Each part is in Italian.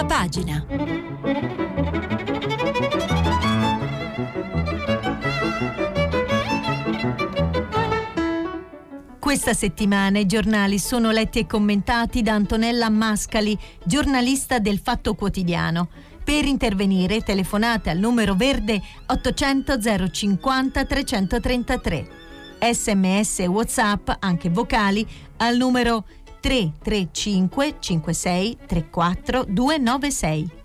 Prima pagina. Questa settimana i giornali sono letti e commentati da Antonella Mascali, giornalista del Fatto Quotidiano. Per intervenire telefonate al numero verde 800 050 333. Sms e WhatsApp, anche vocali, al numero 335 56 34 296.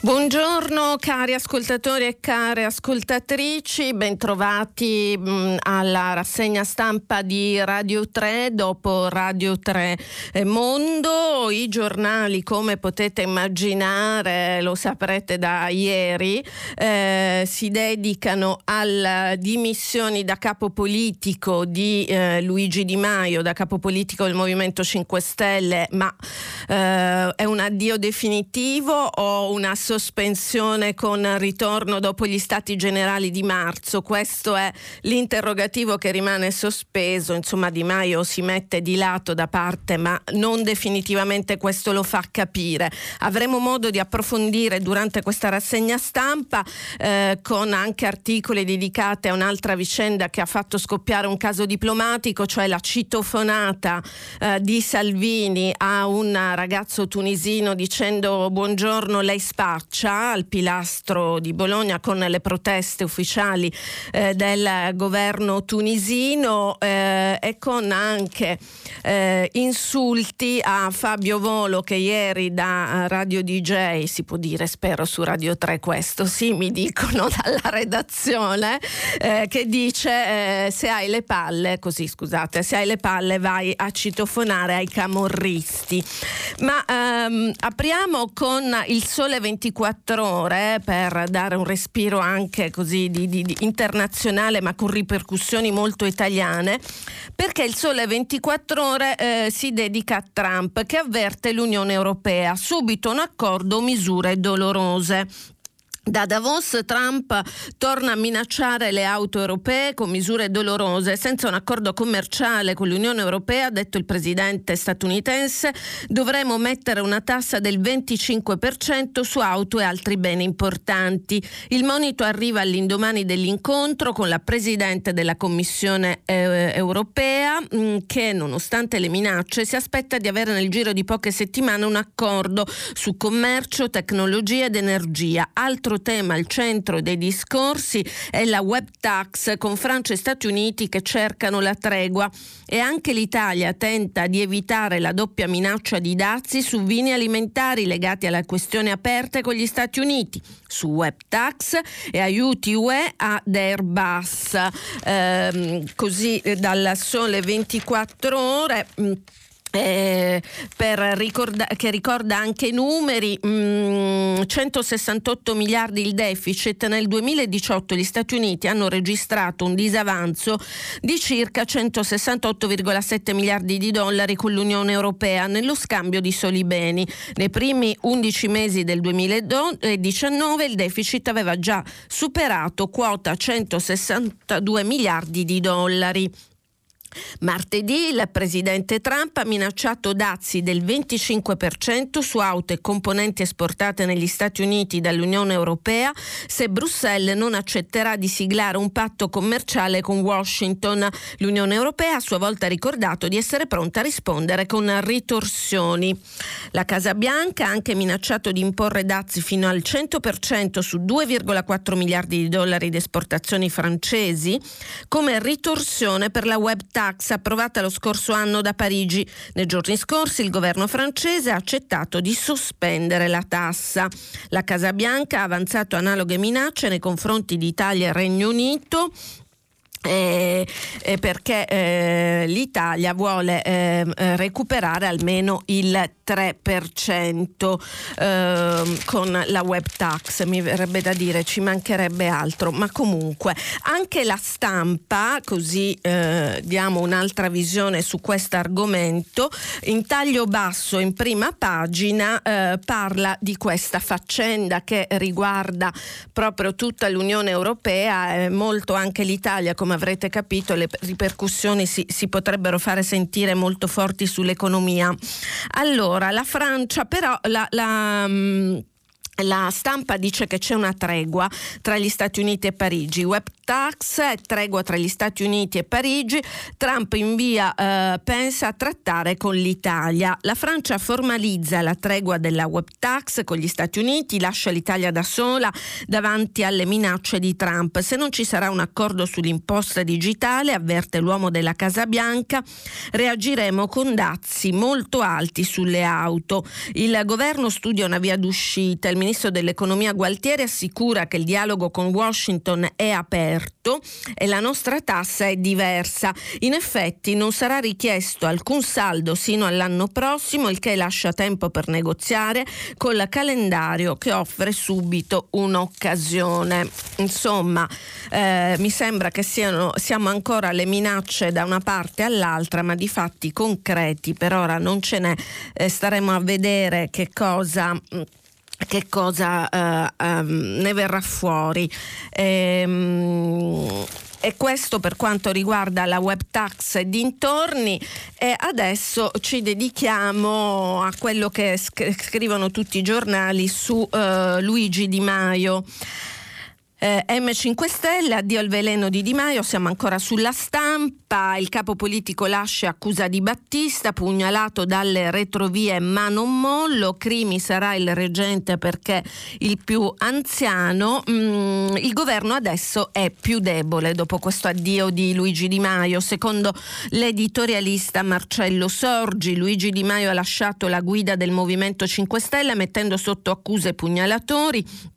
Buongiorno cari ascoltatori e care ascoltatrici, bentrovati mh, mm, alla rassegna stampa di Radio 3 dopo Radio 3 Mondo. I giornali, come potete immaginare, lo saprete da ieri, eh, si dedicano alle dimissioni da capo politico di eh, Luigi Di Maio, da capo politico del Movimento 5 Stelle, ma eh, è un addio definitivo o una sospensione con ritorno dopo gli stati generali di marzo. Questo è l'interrogativo che rimane sospeso. Insomma, Di Maio si mette di lato da parte, ma non definitivamente questo lo fa capire. Avremo modo di approfondire durante questa rassegna stampa eh, con anche articoli dedicati a un'altra vicenda che ha fatto scoppiare un caso diplomatico, cioè la citofonata eh, di Salvini a un ragazzo tunisino dicendo buongiorno, lei spara faccia al pilastro di Bologna con le proteste ufficiali eh, del governo tunisino eh, e con anche eh, insulti a Fabio Volo che ieri da Radio DJ, si può dire spero su Radio 3 questo, sì mi dicono dalla redazione, eh, che dice eh, se hai le palle, così scusate, se hai le palle vai a citofonare ai camorristi. Ma ehm, apriamo con il sole 24 24 ore eh, per dare un respiro anche così di, di, di internazionale ma con ripercussioni molto italiane perché il Sole 24 ore eh, si dedica a Trump che avverte l'Unione Europea. Subito un accordo misure dolorose da Davos Trump torna a minacciare le auto europee con misure dolorose. Senza un accordo commerciale con l'Unione Europea, ha detto il presidente statunitense, dovremo mettere una tassa del 25% su auto e altri beni importanti. Il monito arriva all'indomani dell'incontro con la presidente della Commissione eh, europea mm, che nonostante le minacce si aspetta di avere nel giro di poche settimane un accordo su commercio, tecnologia ed energia. Altro tema al centro dei discorsi è la web tax con Francia e Stati Uniti che cercano la tregua e anche l'Italia tenta di evitare la doppia minaccia di dazi su vini alimentari legati alle questioni aperte con gli Stati Uniti, su web tax e aiuti UE ad Airbus. Eh, così dal sole 24 ore. Eh, ricorda- che ricorda anche i numeri, mh, mm, 168 miliardi il deficit, nel 2018 gli Stati Uniti hanno registrato un disavanzo di circa 168,7 miliardi di dollari con l'Unione Europea nello scambio di soli beni. Nei primi 11 mesi del 2019 il deficit aveva già superato quota 162 miliardi di dollari. Martedì il presidente Trump ha minacciato dazi del 25% su auto e componenti esportate negli Stati Uniti dall'Unione Europea se Bruxelles non accetterà di siglare un patto commerciale con Washington. L'Unione Europea a sua volta ha ricordato di essere pronta a rispondere con ritorsioni. La Casa Bianca ha anche minacciato di imporre dazi fino al 100% su 2,4 miliardi di dollari di esportazioni francesi come ritorsione per la web tax approvata lo scorso anno da Parigi. Nei giorni scorsi il governo francese ha accettato di sospendere la tassa. La Casa Bianca ha avanzato analoghe minacce nei confronti di Italia e Regno Unito eh, eh, perché eh, l'Italia vuole ehm, eh, recuperare almeno il 3% ehm, con la web tax, mi verrebbe da dire ci mancherebbe altro, ma comunque anche la stampa, così eh, diamo un'altra visione su questo argomento, in taglio basso in prima pagina eh, parla di questa faccenda che riguarda proprio tutta l'Unione Europea e molto anche l'Italia come avrete capito le ripercussioni si, si potrebbero fare sentire molto forti sull'economia. Allora, la Francia però la, la mm, la stampa dice che c'è una tregua tra gli Stati Uniti e Parigi. Web tax, tregua tra gli Stati Uniti e Parigi. Trump invia eh, Pence a trattare con l'Italia. La Francia formalizza la tregua della web tax con gli Stati Uniti, lascia l'Italia da sola davanti alle minacce di Trump. Se non ci sarà un accordo sull'imposta digitale, avverte l'uomo della Casa Bianca, reagiremo con dazi molto alti sulle auto. Il governo studia una via d'uscita. Il ministro dell'economia Gualtieri assicura che il dialogo con Washington è aperto e la nostra tassa è diversa. In effetti non sarà richiesto alcun saldo sino all'anno prossimo, il che lascia tempo per negoziare col calendario che offre subito un'occasione. Insomma, eh, mi sembra che siano, siamo ancora alle minacce da una parte all'altra, ma di fatti concreti per ora non ce n'è. Eh, staremo a vedere che cosa che cosa uh, um, ne verrà fuori. Ehm, e questo per quanto riguarda la web tax e dintorni e adesso ci dedichiamo a quello che scrivono tutti i giornali su uh, Luigi Di Maio. Eh, M5 Stelle, addio al veleno di Di Maio, siamo ancora sulla stampa, il capo politico lascia accusa di Battista, pugnalato dalle retrovie ma non mollo, Crimi sarà il reggente perché il più anziano, mm, il governo adesso è più debole dopo questo addio di Luigi Di Maio, secondo l'editorialista Marcello Sorgi, Luigi Di Maio ha lasciato la guida del Movimento 5 Stelle mettendo sotto accuse pugnalatori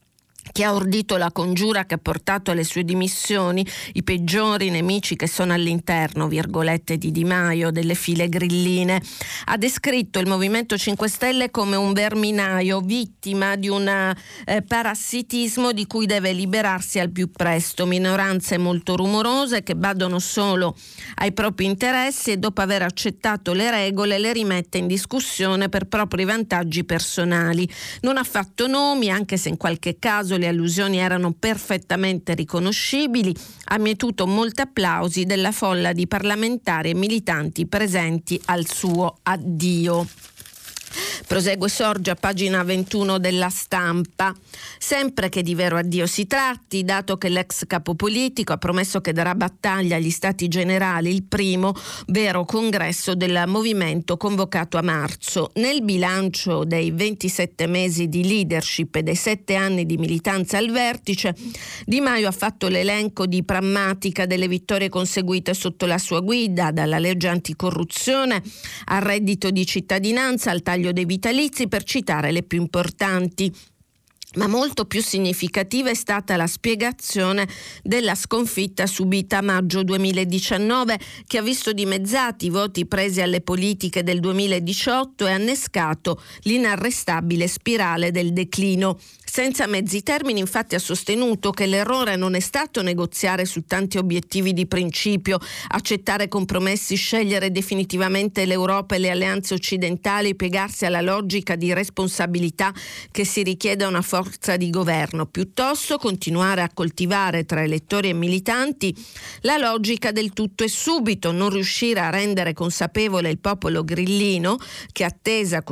che ha ordito la congiura che ha portato alle sue dimissioni i peggiori nemici che sono all'interno, virgolette, di Di Maio, delle file grilline. Ha descritto il Movimento 5 Stelle come un verminaio vittima di un eh, parassitismo di cui deve liberarsi al più presto. Minoranze molto rumorose che badano solo ai propri interessi e dopo aver accettato le regole le rimette in discussione per propri vantaggi personali. Non ha fatto nomi, anche se in qualche caso le allusioni erano perfettamente riconoscibili, ha mietuto molti applausi della folla di parlamentari e militanti presenti al suo addio. Prosegue Sorge a pagina 21 della stampa. Sempre che di vero addio si tratti, dato che l'ex capo politico ha promesso che darà battaglia agli Stati Generali, il primo vero congresso del movimento convocato a marzo. Nel bilancio dei 27 mesi di leadership e dei 7 anni di militanza al vertice, Di Maio ha fatto l'elenco di prammatica delle vittorie conseguite sotto la sua guida, dalla legge anticorruzione al reddito di cittadinanza, al taglio dei vitalizi per citare le più importanti. Ma molto più significativa è stata la spiegazione della sconfitta subita a maggio 2019 che ha visto dimezzati i voti presi alle politiche del 2018 e annescato l'inarrestabile spirale del declino. Senza mezzi termini infatti ha sostenuto che l'errore non è stato negoziare su tanti obiettivi di principio, accettare compromessi, scegliere definitivamente l'Europa e le alleanze occidentali, piegarsi alla logica di responsabilità che si richiede a una forza di governo, piuttosto continuare a coltivare tra elettori e militanti la logica del tutto e subito, non riuscire a rendere consapevole il popolo grillino che attesa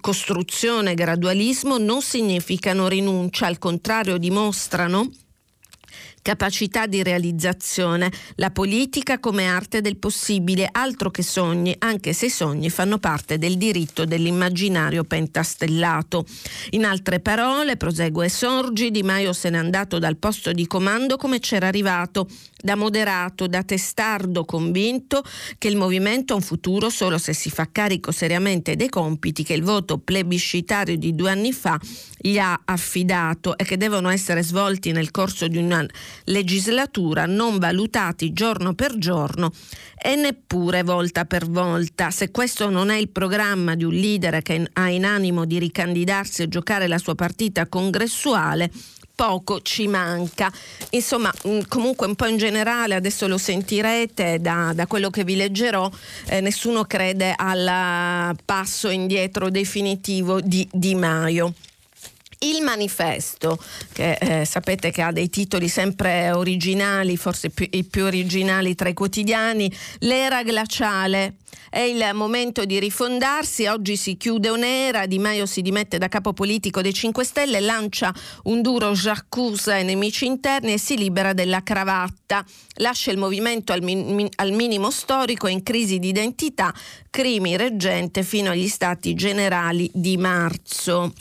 costruzione e gradualismo non significano non rinuncia, al contrario dimostrano capacità di realizzazione, la politica come arte del possibile, altro che sogni, anche se i sogni fanno parte del diritto dell'immaginario pentastellato. In altre parole, prosegue Sorgi, Di Maio se n'è andato dal posto di comando come c'era arrivato, da moderato, da testardo convinto che il movimento ha un futuro solo se si fa carico seriamente dei compiti che il voto plebiscitario di due anni fa gli ha affidato e che devono essere svolti nel corso di una legislatura non valutati giorno per giorno e neppure volta per volta. Se questo non è il programma di un leader che ha in animo di ricandidarsi e giocare la sua partita congressuale, poco ci manca. Insomma, mm, comunque un po' in generale, adesso lo sentirete da, da quello che vi leggerò, eh, nessuno crede al passo indietro definitivo di Di Maio. Il manifesto, che eh, sapete che ha dei titoli sempre originali, forse più, i più originali tra i quotidiani, l'era glaciale. È il momento di rifondarsi, oggi si chiude un'era, Di Maio si dimette da capo politico dei 5 Stelle, lancia un duro j'accuse ai nemici interni e si libera della cravatta, lascia il movimento al, min- al minimo storico in crisi di identità, crimi reggente fino agli stati generali di marzo.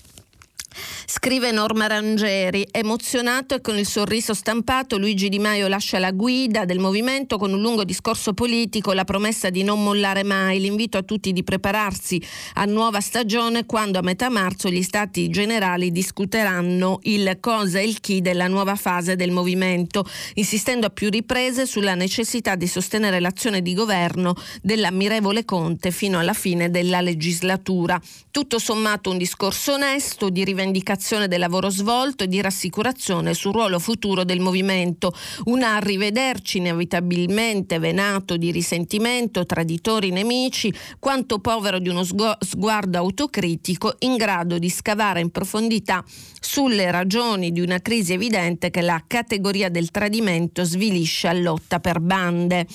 Scrive Norma Rangeri, emozionato e con il sorriso stampato Luigi Di Maio lascia la guida del movimento con un lungo discorso politico, la promessa di non mollare mai, l'invito a tutti di prepararsi a nuova stagione quando a metà marzo gli stati generali discuteranno il cosa e il chi della nuova fase del movimento, insistendo a più riprese sulla necessità di sostenere l'azione di governo dell'ammirevole Conte fino alla fine della legislatura. Tutto sommato un discorso onesto di rivendicazione rivendicazione del lavoro svolto e di rassicurazione sul ruolo futuro del movimento. Un arrivederci inevitabilmente venato di risentimento, traditori nemici, quanto povero di uno sguardo autocritico in grado di scavare in profondità sulle ragioni di una crisi evidente che la categoria del tradimento svilisce a lotta per bande.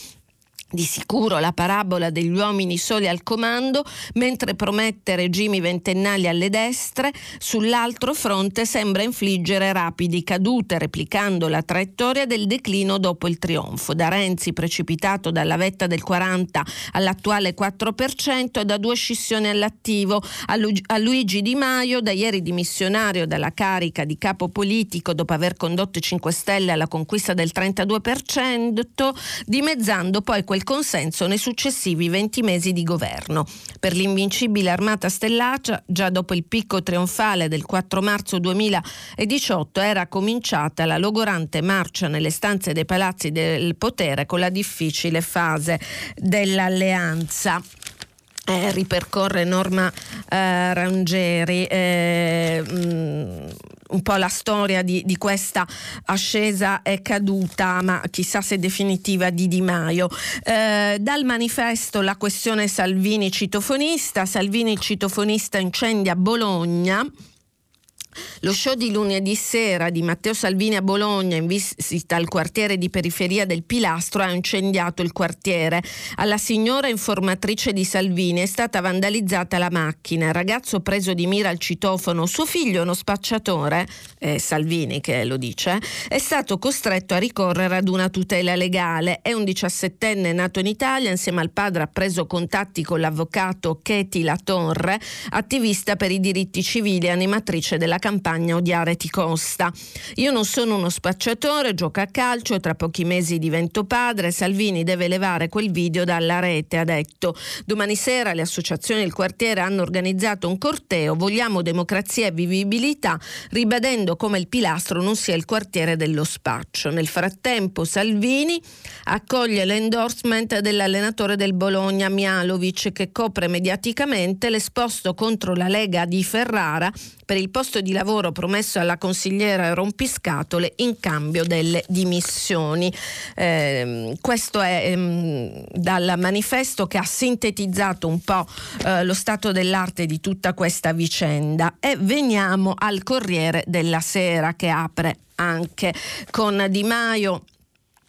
Di sicuro la parabola degli uomini soli al comando, mentre promette regimi ventennali alle destre, sull'altro fronte sembra infliggere rapidi cadute, replicando la traiettoria del declino dopo il trionfo. Da Renzi precipitato dalla vetta del 40 all'attuale 4% e da due scissioni all'attivo, a Luigi Di Maio, da ieri dimissionario dalla carica di capo politico dopo aver condotto i 5 Stelle alla conquista del 32%, dimezzando poi quel consenso nei successivi 20 mesi di governo. Per l'invincibile Armata Stellaccia, già dopo il picco trionfale del 4 marzo 2018, era cominciata la logorante marcia nelle stanze dei palazzi del potere con la difficile fase dell'alleanza. Eh, ripercorre Norma eh, Rangeri eh, mh, mm, un po' la storia di, di, questa ascesa e caduta, ma chissà se definitiva, di Di Maio. Eh, dal manifesto la questione Salvini citofonista, Salvini citofonista incendia Bologna. Lo show di lunedì sera di Matteo Salvini a Bologna in visita al quartiere di periferia del Pilastro ha incendiato il quartiere. Alla signora informatrice di Salvini è stata vandalizzata la macchina. Il ragazzo preso di mira al citofono, suo figlio, uno spacciatore, eh, Salvini che lo dice, è stato costretto a ricorrere ad una tutela legale. È un diciassettenne nato in Italia, insieme al padre ha preso contatti con l'avvocato Cheti La Torre, attivista per i diritti civili e animatrice della campagna Odiare ti costa. Io non sono uno spacciatore, gioco a calcio tra pochi mesi divento padre. Salvini deve levare quel video dalla rete, ha detto. Domani sera le associazioni del quartiere hanno organizzato un corteo Vogliamo democrazia e vivibilità, ribadendo come il pilastro non sia il quartiere dello spaccio. Nel frattempo Salvini accoglie l'endorsement dell'allenatore del Bologna Mialovic che copre mediaticamente l'esposto contro la Lega di Ferrara per il posto di lavoro promesso alla consigliera Rompiscatole in cambio delle dimissioni. Eh, questo è ehm, dal manifesto che ha sintetizzato un po' eh, lo stato dell'arte di tutta questa vicenda e veniamo al Corriere della Sera che apre anche con Di Maio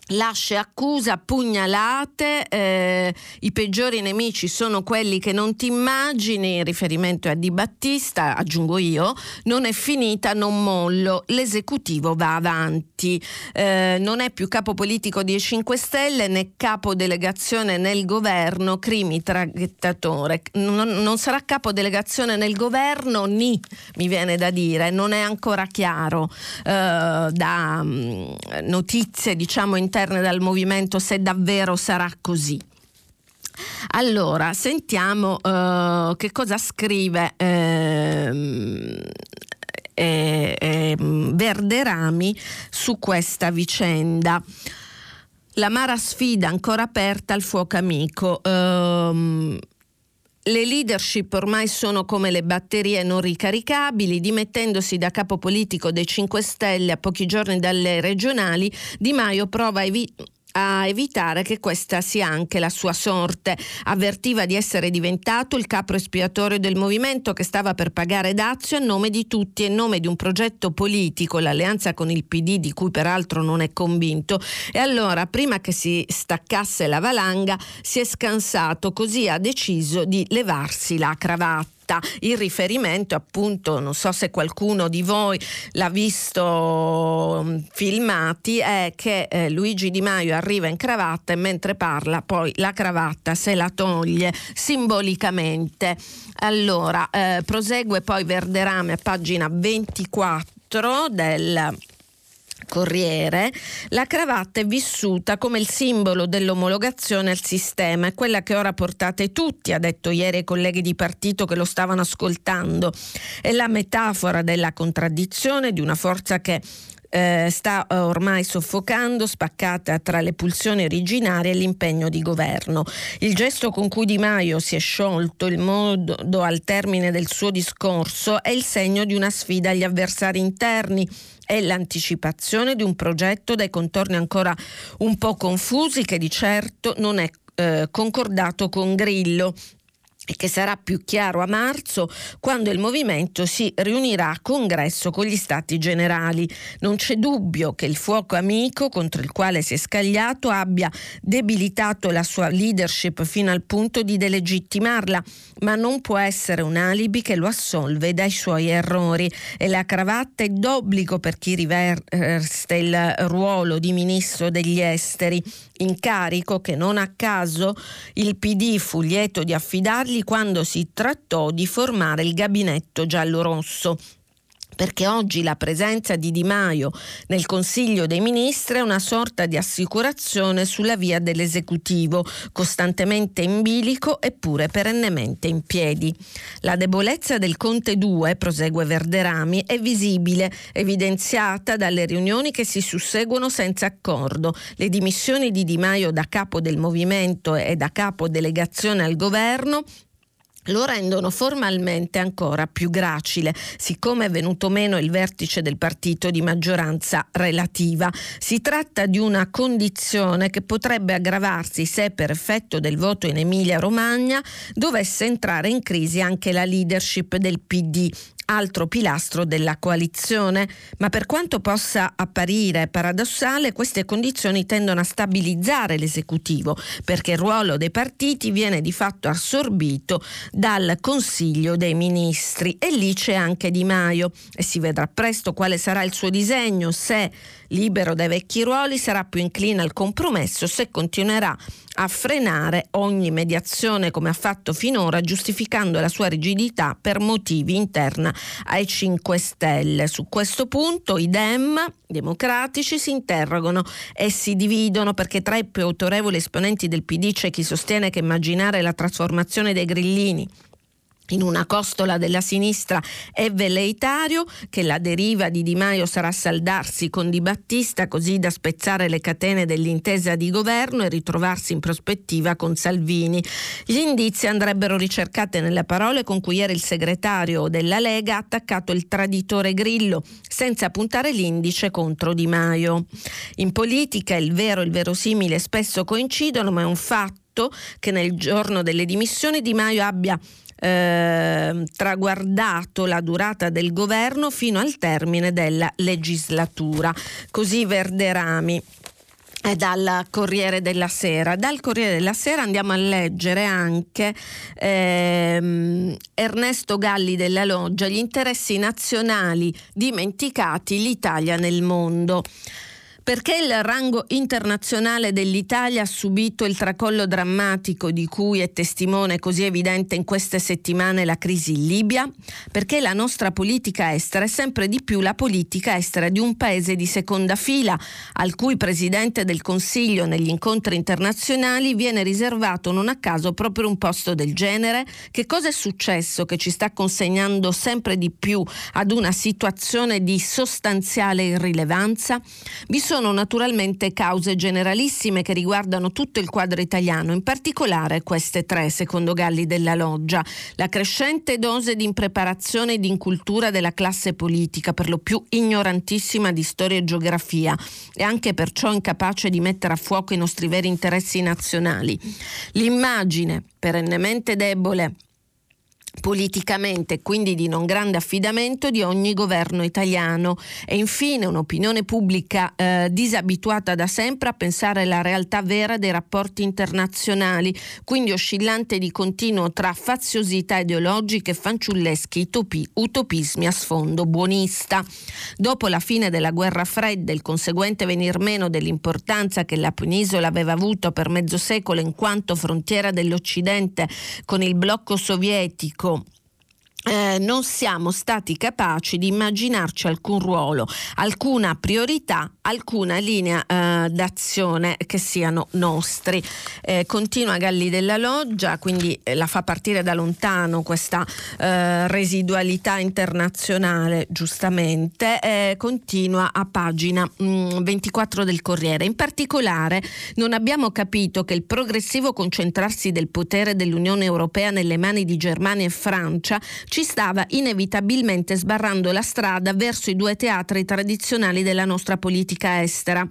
Lasce accusa, pugnalate, eh, i peggiori nemici sono quelli che non ti immagini, in riferimento a Di Battista, aggiungo io, non è finita, non mollo, l'esecutivo va avanti, eh, non è più capo politico dei 5 Stelle né capo delegazione nel governo, crimi traghettatore, non, non sarà capo delegazione nel governo, ni, mi viene da dire, non è ancora chiaro. Eh, da mh, mm, notizie diciamo in interne dal movimento se davvero sarà così. Allora, sentiamo uh, che cosa scrive uh, eh, eh, Verderami su questa vicenda. L'amara sfida ancora aperta al fuoco amico. Uh, le leadership ormai sono come le batterie non ricaricabili, dimettendosi da capo politico dei 5 Stelle a pochi giorni dalle regionali, Di Maio prova a, evi- a evitare che questa sia anche la sua sorte. Avvertiva di essere diventato il capo espiatorio del movimento che stava per pagare dazio a nome di tutti e in nome di un progetto politico, l'alleanza con il PD di cui peraltro non è convinto. E allora, prima che si staccasse la valanga, si è scansato, così ha deciso di levarsi la cravatta il riferimento appunto non so se qualcuno di voi l'ha visto mm, filmati è che eh, Luigi Di Maio arriva in cravatta e mentre parla poi la cravatta se la toglie simbolicamente allora eh, prosegue poi Verderame a pagina 24 del Corriere, la cravatta è vissuta come il simbolo dell'omologazione al sistema, è quella che ora portate tutti, ha detto ieri ai colleghi di partito che lo stavano ascoltando. È la metafora della contraddizione di una forza che eh, sta ormai soffocando, spaccata tra le pulsioni originarie e l'impegno di governo. Il gesto con cui Di Maio si è sciolto, il modo al termine del suo discorso, è il segno di una sfida agli avversari interni è l'anticipazione di un progetto dai contorni ancora un po' confusi che di certo non è eh, concordato con Grillo e che sarà più chiaro a marzo quando il movimento si riunirà a congresso con gli stati generali. Non c'è dubbio che il fuoco amico contro il quale si è scagliato abbia debilitato la sua leadership fino al punto di delegittimarla, ma non può essere un alibi che lo assolve dai suoi errori e la cravatta è d'obbligo per chi riveste il ruolo di ministro degli esteri, incarico che non a caso il PD fu lieto di affidargli Draghi quando si trattò di formare il gabinetto giallo-rosso perché oggi la presenza di Di Maio nel Consiglio dei Ministri è una sorta di assicurazione sulla via dell'esecutivo, costantemente in bilico eppure perennemente in piedi. La debolezza del Conte 2, prosegue Verderami, è visibile, evidenziata dalle riunioni che si susseguono senza accordo. Le dimissioni di Di Maio da capo del movimento e da capo delegazione al governo lo rendono formalmente ancora più gracile, siccome è venuto meno il vertice del partito di maggioranza relativa. Si tratta di una condizione che potrebbe aggravarsi se per effetto del voto in Emilia-Romagna dovesse entrare in crisi anche la leadership del PD altro pilastro della coalizione, ma per quanto possa apparire paradossale, queste condizioni tendono a stabilizzare l'esecutivo, perché il ruolo dei partiti viene di fatto assorbito dal Consiglio dei Ministri. E lì c'è anche Di Maio. E si vedrà presto quale sarà il suo disegno se libero dai vecchi ruoli sarà più incline al compromesso se continuerà a frenare ogni mediazione come ha fatto finora giustificando la sua rigidità per motivi interna ai 5 Stelle. Su questo punto i Dem democratici si interrogano e si dividono perché tra i più autorevoli esponenti del PD c'è chi sostiene che immaginare la trasformazione dei grillini in una costola della sinistra è velleitario, che la deriva di Di Maio sarà saldarsi con Di Battista così da spezzare le catene dell'intesa di governo e ritrovarsi in prospettiva con Salvini. Gli indizi andrebbero ricercati nelle parole con cui ieri il segretario della Lega ha attaccato il traditore Grillo, senza puntare l'indice contro Di Maio. In politica il vero e il verosimile spesso coincidono, ma è un fatto che nel giorno delle dimissioni Di Maio abbia eh, traguardato la durata del governo fino al termine della legislatura. Così Verderami dal Corriere della Sera. Dal Corriere della Sera andiamo a leggere anche ehm, Ernesto Galli della Loggia, gli interessi nazionali dimenticati, l'Italia nel mondo. Perché il rango internazionale dell'Italia ha subito il tracollo drammatico di cui è testimone così evidente in queste settimane la crisi in Libia? Perché la nostra politica estera è sempre di più la politica estera di un paese di seconda fila, al cui Presidente del Consiglio negli incontri internazionali viene riservato non a caso proprio un posto del genere? Che cosa è successo che ci sta consegnando sempre di più ad una situazione di sostanziale irrilevanza? Bisogna sono naturalmente cause generalissime che riguardano tutto il quadro italiano, in particolare queste tre, secondo Galli della Loggia. La crescente dose di impreparazione e di incultura della classe politica, per lo più ignorantissima di storia e geografia, e anche perciò incapace di mettere a fuoco i nostri veri interessi nazionali. L'immagine perennemente debole politicamente, quindi di non grande affidamento di ogni governo italiano e infine un'opinione pubblica eh, disabituata da sempre a pensare alla realtà vera dei rapporti internazionali, quindi oscillante di continuo tra faziosità ideologiche e fanciulleschi utopi, utopismi a sfondo buonista. Dopo la fine della guerra fredda e il conseguente venir meno dell'importanza che la penisola aveva avuto per mezzo secolo in quanto frontiera dell'Occidente con il blocco sovietico, Com. Eh, non siamo stati capaci di immaginarci alcun ruolo, alcuna priorità, alcuna linea eh, d'azione che siano nostri. Eh, continua Galli della Loggia, quindi eh, la fa partire da lontano questa eh, residualità internazionale, giustamente, eh, continua a pagina mh, mm, 24 del Corriere. In particolare non abbiamo capito che il progressivo concentrarsi del potere dell'Unione Europea nelle mani di Germania e Francia ci stava inevitabilmente sbarrando la strada verso i due teatri tradizionali della nostra politica estera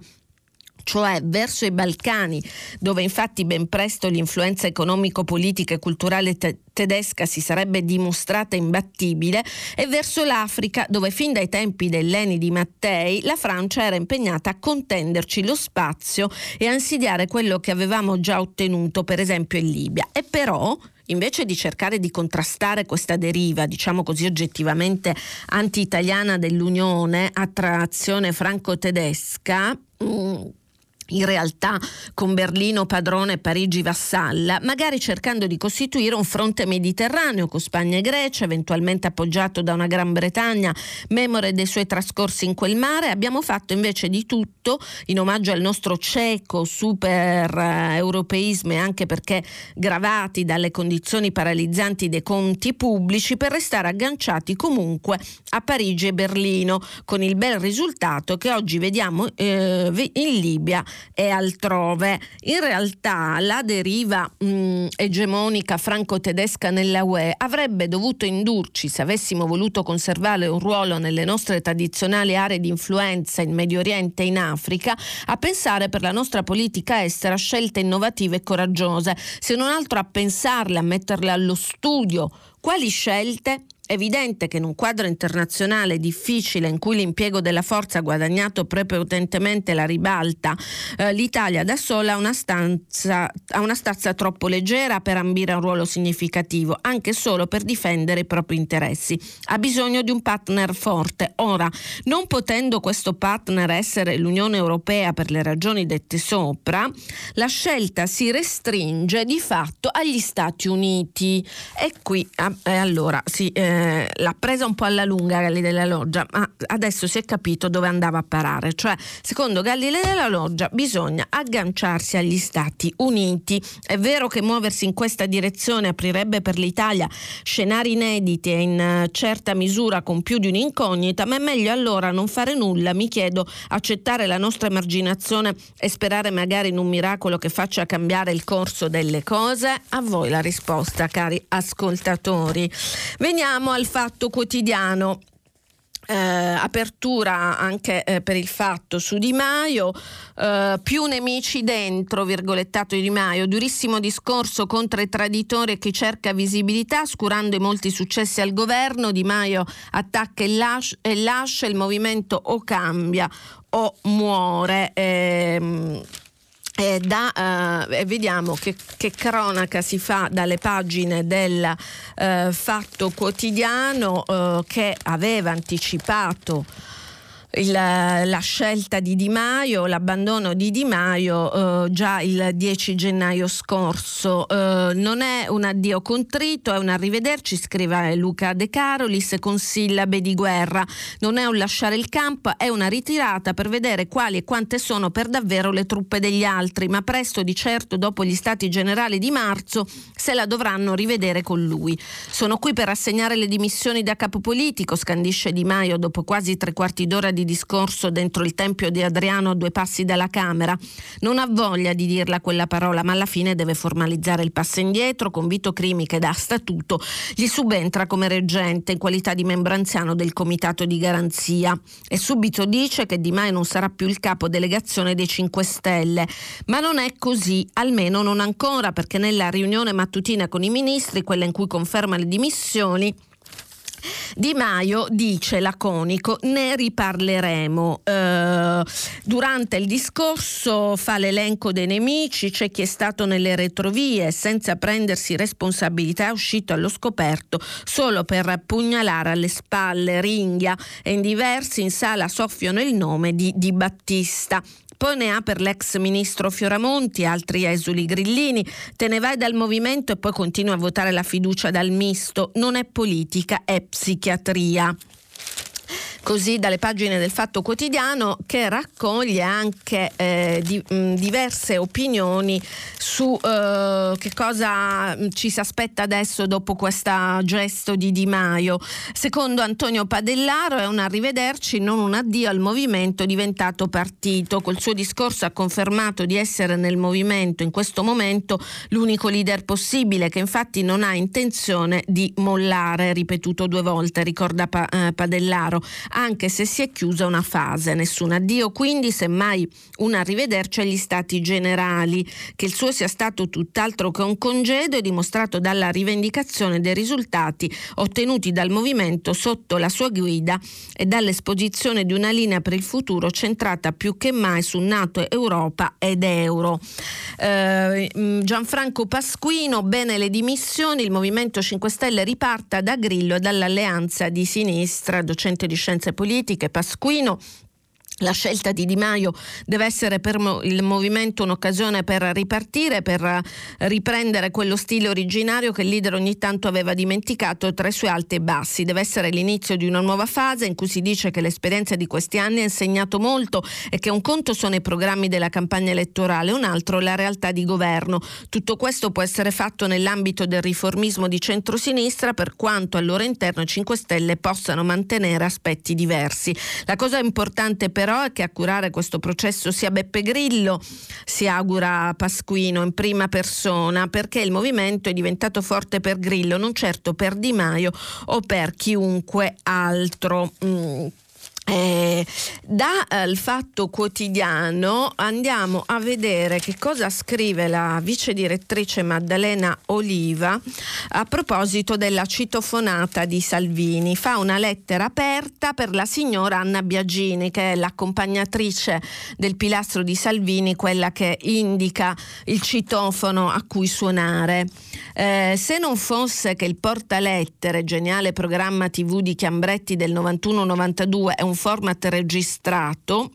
cioè verso i Balcani, dove infatti ben presto l'influenza economico-politica e culturale te- tedesca si sarebbe dimostrata imbattibile, e verso l'Africa, dove fin dai tempi dell'Eni di Mattei la Francia era impegnata a contenderci lo spazio e a insidiare quello che avevamo già ottenuto, per esempio in Libia. E però invece di cercare di contrastare questa deriva, diciamo così oggettivamente anti-italiana dell'Unione a trazione franco-tedesca, mm, in realtà con Berlino padrone e Parigi vassalla, magari cercando di costituire un fronte mediterraneo con Spagna e Grecia, eventualmente appoggiato da una Gran Bretagna, memore dei suoi trascorsi in quel mare, abbiamo fatto invece di tutto in omaggio al nostro cieco super eh, europeismo e anche perché gravati dalle condizioni paralizzanti dei conti pubblici per restare agganciati comunque a Parigi e Berlino, con il bel risultato che oggi vediamo eh, in Libia e altrove. In realtà la deriva mh, mm, egemonica franco-tedesca nella UE avrebbe dovuto indurci, se avessimo voluto conservare un ruolo nelle nostre tradizionali aree di influenza in Medio Oriente e in Africa, a pensare per la nostra politica estera scelte innovative e coraggiose, se non altro a pensarle, a metterle allo studio. Quali scelte? Evidente che in un quadro internazionale difficile in cui l'impiego della forza ha guadagnato prepotentemente la ribalta, eh, l'Italia da sola ha una, stanza, ha una stazza troppo leggera per ambire a un ruolo significativo, anche solo per difendere i propri interessi. Ha bisogno di un partner forte. Ora, non potendo questo partner essere l'Unione Europea per le ragioni dette sopra, la scelta si restringe di fatto agli Stati Uniti. E qui eh, allora si eh, eh, l'ha presa un po' alla lunga Galli della Loggia, ma adesso si è capito dove andava a parare. Cioè, secondo Galli della Loggia bisogna agganciarsi agli Stati Uniti. È vero che muoversi in questa direzione aprirebbe per l'Italia scenari inediti e in eh, certa misura con più di un'incognita, ma è meglio allora non fare nulla, mi chiedo, accettare la nostra emarginazione e sperare magari in un miracolo che faccia cambiare il corso delle cose? A voi la risposta, cari ascoltatori. Veniamo Passiamo al fatto quotidiano. Eh, apertura anche eh, per il fatto su Di Maio, eh, più nemici dentro, virgolettato Di Maio, durissimo discorso contro i traditori e chi cerca visibilità, scurando i molti successi al governo, Di Maio attacca e, lascia, e lascia il movimento o cambia o muore. Ehm, eh, da, eh, vediamo che, che, cronaca si fa dalle pagine del eh, Fatto Quotidiano eh, che aveva anticipato il, la scelta di Di Maio, l'abbandono di Di Maio eh, già il 10 gennaio scorso. Eh, non è un addio contrito, è un arrivederci, scrive Luca De Carolis con sillabe di guerra. Non è un lasciare il campo, è una ritirata per vedere quali e quante sono per davvero le truppe degli altri, ma presto di certo dopo gli stati generali di marzo se la dovranno rivedere con lui. Sono qui per assegnare le dimissioni da capo politico, scandisce Di Maio dopo quasi tre quarti d'ora di di discorso dentro il tempio di Adriano a due passi dalla Camera. Non ha voglia di dirla quella parola, ma alla fine deve formalizzare il passo indietro con Vito Crimi che da statuto gli subentra come reggente in qualità di membro anziano del comitato di garanzia e subito dice che Di Maio non sarà più il capo delegazione dei 5 Stelle. Ma non è così, almeno non ancora, perché nella riunione mattutina con i ministri, quella in cui conferma le dimissioni, di Maio dice laconico, ne riparleremo. Eh, durante il discorso fa l'elenco dei nemici, c'è chi è stato nelle retrovie senza prendersi responsabilità, è uscito allo scoperto solo per pugnalare alle spalle, ringhia e in diversi in sala soffiano il nome di Di Battista. Poi ne ha per l'ex ministro Fioramonti, altri esuli grillini. Te ne vai dal movimento e poi continui a votare la fiducia dal misto. Non è politica, è psichiatria così dalle pagine del Fatto Quotidiano che raccoglie anche eh, di, mh, diverse opinioni su eh, che cosa ci si aspetta adesso dopo questo gesto di Di Maio. Secondo Antonio Padellaro è un arrivederci, non un addio al movimento diventato partito. Col suo discorso ha confermato di essere nel movimento in questo momento l'unico leader possibile che infatti non ha intenzione di mollare, ripetuto due volte, ricorda pa- eh, Padellaro anche se si è chiusa una fase. Nessun addio, quindi semmai un arrivederci agli stati generali. Che il suo sia stato tutt'altro che un congedo è dimostrato dalla rivendicazione dei risultati ottenuti dal movimento sotto la sua guida e dall'esposizione di una linea per il futuro centrata più che mai su NATO, Europa ed Euro. Eh, Gianfranco Pasquino, bene le dimissioni, il Movimento 5 Stelle riparta da Grillo e dall'alleanza di sinistra, docente di scienze politiche, Pasquino la scelta di Di Maio deve essere per il movimento un'occasione per ripartire, per riprendere quello stile originario che il leader ogni tanto aveva dimenticato tra i suoi alti e bassi. Deve essere l'inizio di una nuova fase in cui si dice che l'esperienza di questi anni ha insegnato molto e che un conto sono i programmi della campagna elettorale, un altro la realtà di governo. Tutto questo può essere fatto nell'ambito del riformismo di centrosinistra per quanto al loro interno i 5 Stelle possano mantenere aspetti diversi. La cosa importante per però è che a curare questo processo sia Beppe Grillo, si augura Pasquino in prima persona, perché il movimento è diventato forte per Grillo, non certo per Di Maio o per chiunque altro. Mm. Eh, dal eh, fatto quotidiano andiamo a vedere che cosa scrive la vice direttrice Maddalena Oliva a proposito della citofonata di Salvini. Fa una lettera aperta per la signora Anna Biagini, che è l'accompagnatrice del pilastro di Salvini, quella che indica il citofono a cui suonare. Eh, se non fosse che il portalettere, geniale programma TV di Chiambretti del 91-92, è un format registrato,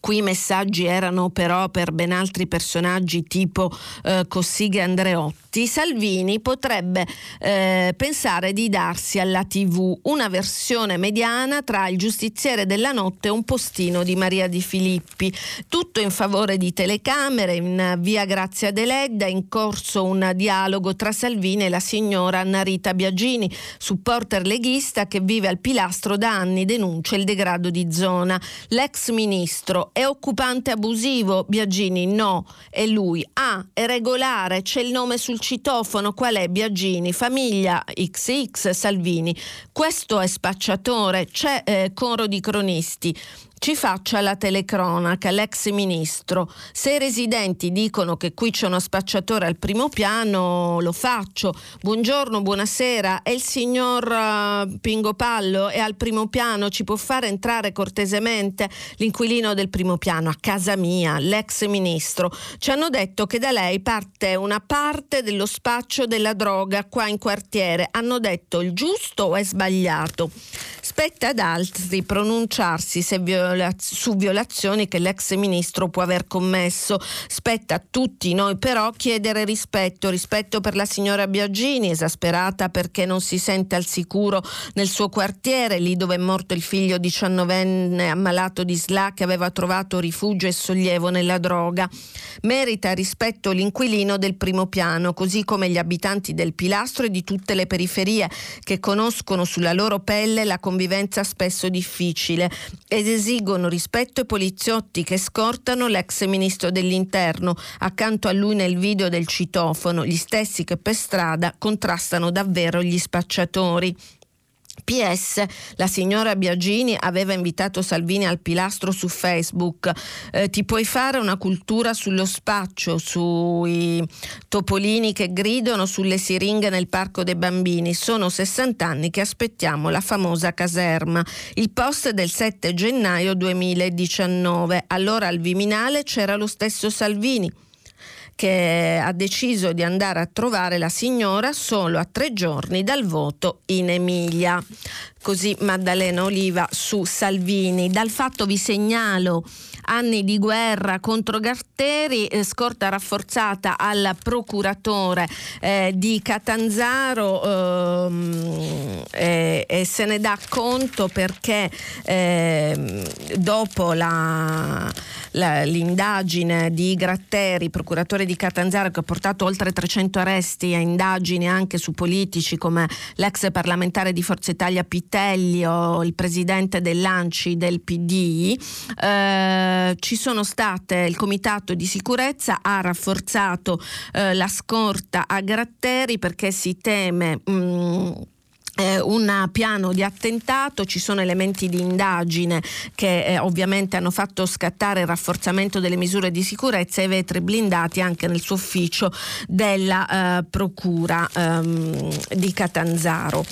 Qui i messaggi erano però per ben altri personaggi tipo eh, Cossiga Andreotti. Salvini potrebbe eh, pensare di darsi alla TV una versione mediana tra il giustiziere della notte e un postino di Maria Di Filippi. Tutto in favore di telecamere, in via Grazia Deledda, in corso un dialogo tra Salvini e la signora Anna Rita Biagini, supporter leghista che vive al pilastro da anni, denuncia il degrado di zona. L'ex ministro ministro è occupante abusivo? Biagini no, è lui. Ah, è regolare, c'è il nome sul citofono, qual è Biagini? Famiglia XX Salvini. Questo è spacciatore, c'è eh, coro di cronisti ci faccia la telecronaca, l'ex ministro. Se i residenti dicono che qui c'è uno spacciatore al primo piano, lo faccio. Buongiorno, buonasera. È il signor uh, Pingo Pallo? È al primo piano? Ci può fare entrare cortesemente l'inquilino del primo piano a casa mia, l'ex ministro? Ci hanno detto che da lei parte una parte dello spaccio della droga qua in quartiere. Hanno detto il giusto o è sbagliato? Spetta ad altri pronunciarsi se vi su violazioni che l'ex ministro può aver commesso. Spetta a tutti noi però chiedere rispetto, rispetto per la signora Biagini, esasperata perché non si sente al sicuro nel suo quartiere, lì dove è morto il figlio diciannovenne ammalato di SLA che aveva trovato rifugio e sollievo nella droga. Merita rispetto l'inquilino del primo piano, così come gli abitanti del Pilastro e di tutte le periferie che conoscono sulla loro pelle la convivenza spesso difficile ed esigono rispetto ai poliziotti che scortano l'ex ministro dell'interno accanto a lui nel video del citofono, gli stessi che per strada contrastano davvero gli spacciatori. PS, la signora Biagini aveva invitato Salvini al pilastro su Facebook. Eh, ti puoi fare una cultura sullo spaccio, sui topolini che gridano, sulle siringhe nel parco dei bambini. Sono 60 anni che aspettiamo la famosa caserma. Il post del 7 gennaio 2019. Allora al Viminale c'era lo stesso Salvini che ha deciso di andare a trovare la signora solo a tre giorni dal voto in Emilia. Così Maddalena Oliva su Salvini. Dal fatto vi segnalo anni di guerra contro Gatteri, eh, scorta rafforzata al procuratore eh, di Catanzaro eh, e se ne dà conto perché ehm, dopo la, la, l'indagine di Gratteri, procuratore di Catanzaro, che ha portato oltre 300 arresti e indagini anche su politici come l'ex parlamentare di Forza Italia Pitelli o il presidente dell'Anci del PD, eh, eh, ci sono state, il Comitato di Sicurezza ha rafforzato eh, la scorta a Gratteri perché si teme... Mh, mm, eh, un piano di attentato, ci sono elementi di indagine che eh, ovviamente hanno fatto scattare il rafforzamento delle misure di sicurezza e vetri blindati anche nel suo ufficio della eh, Procura ehm, di Catanzaro.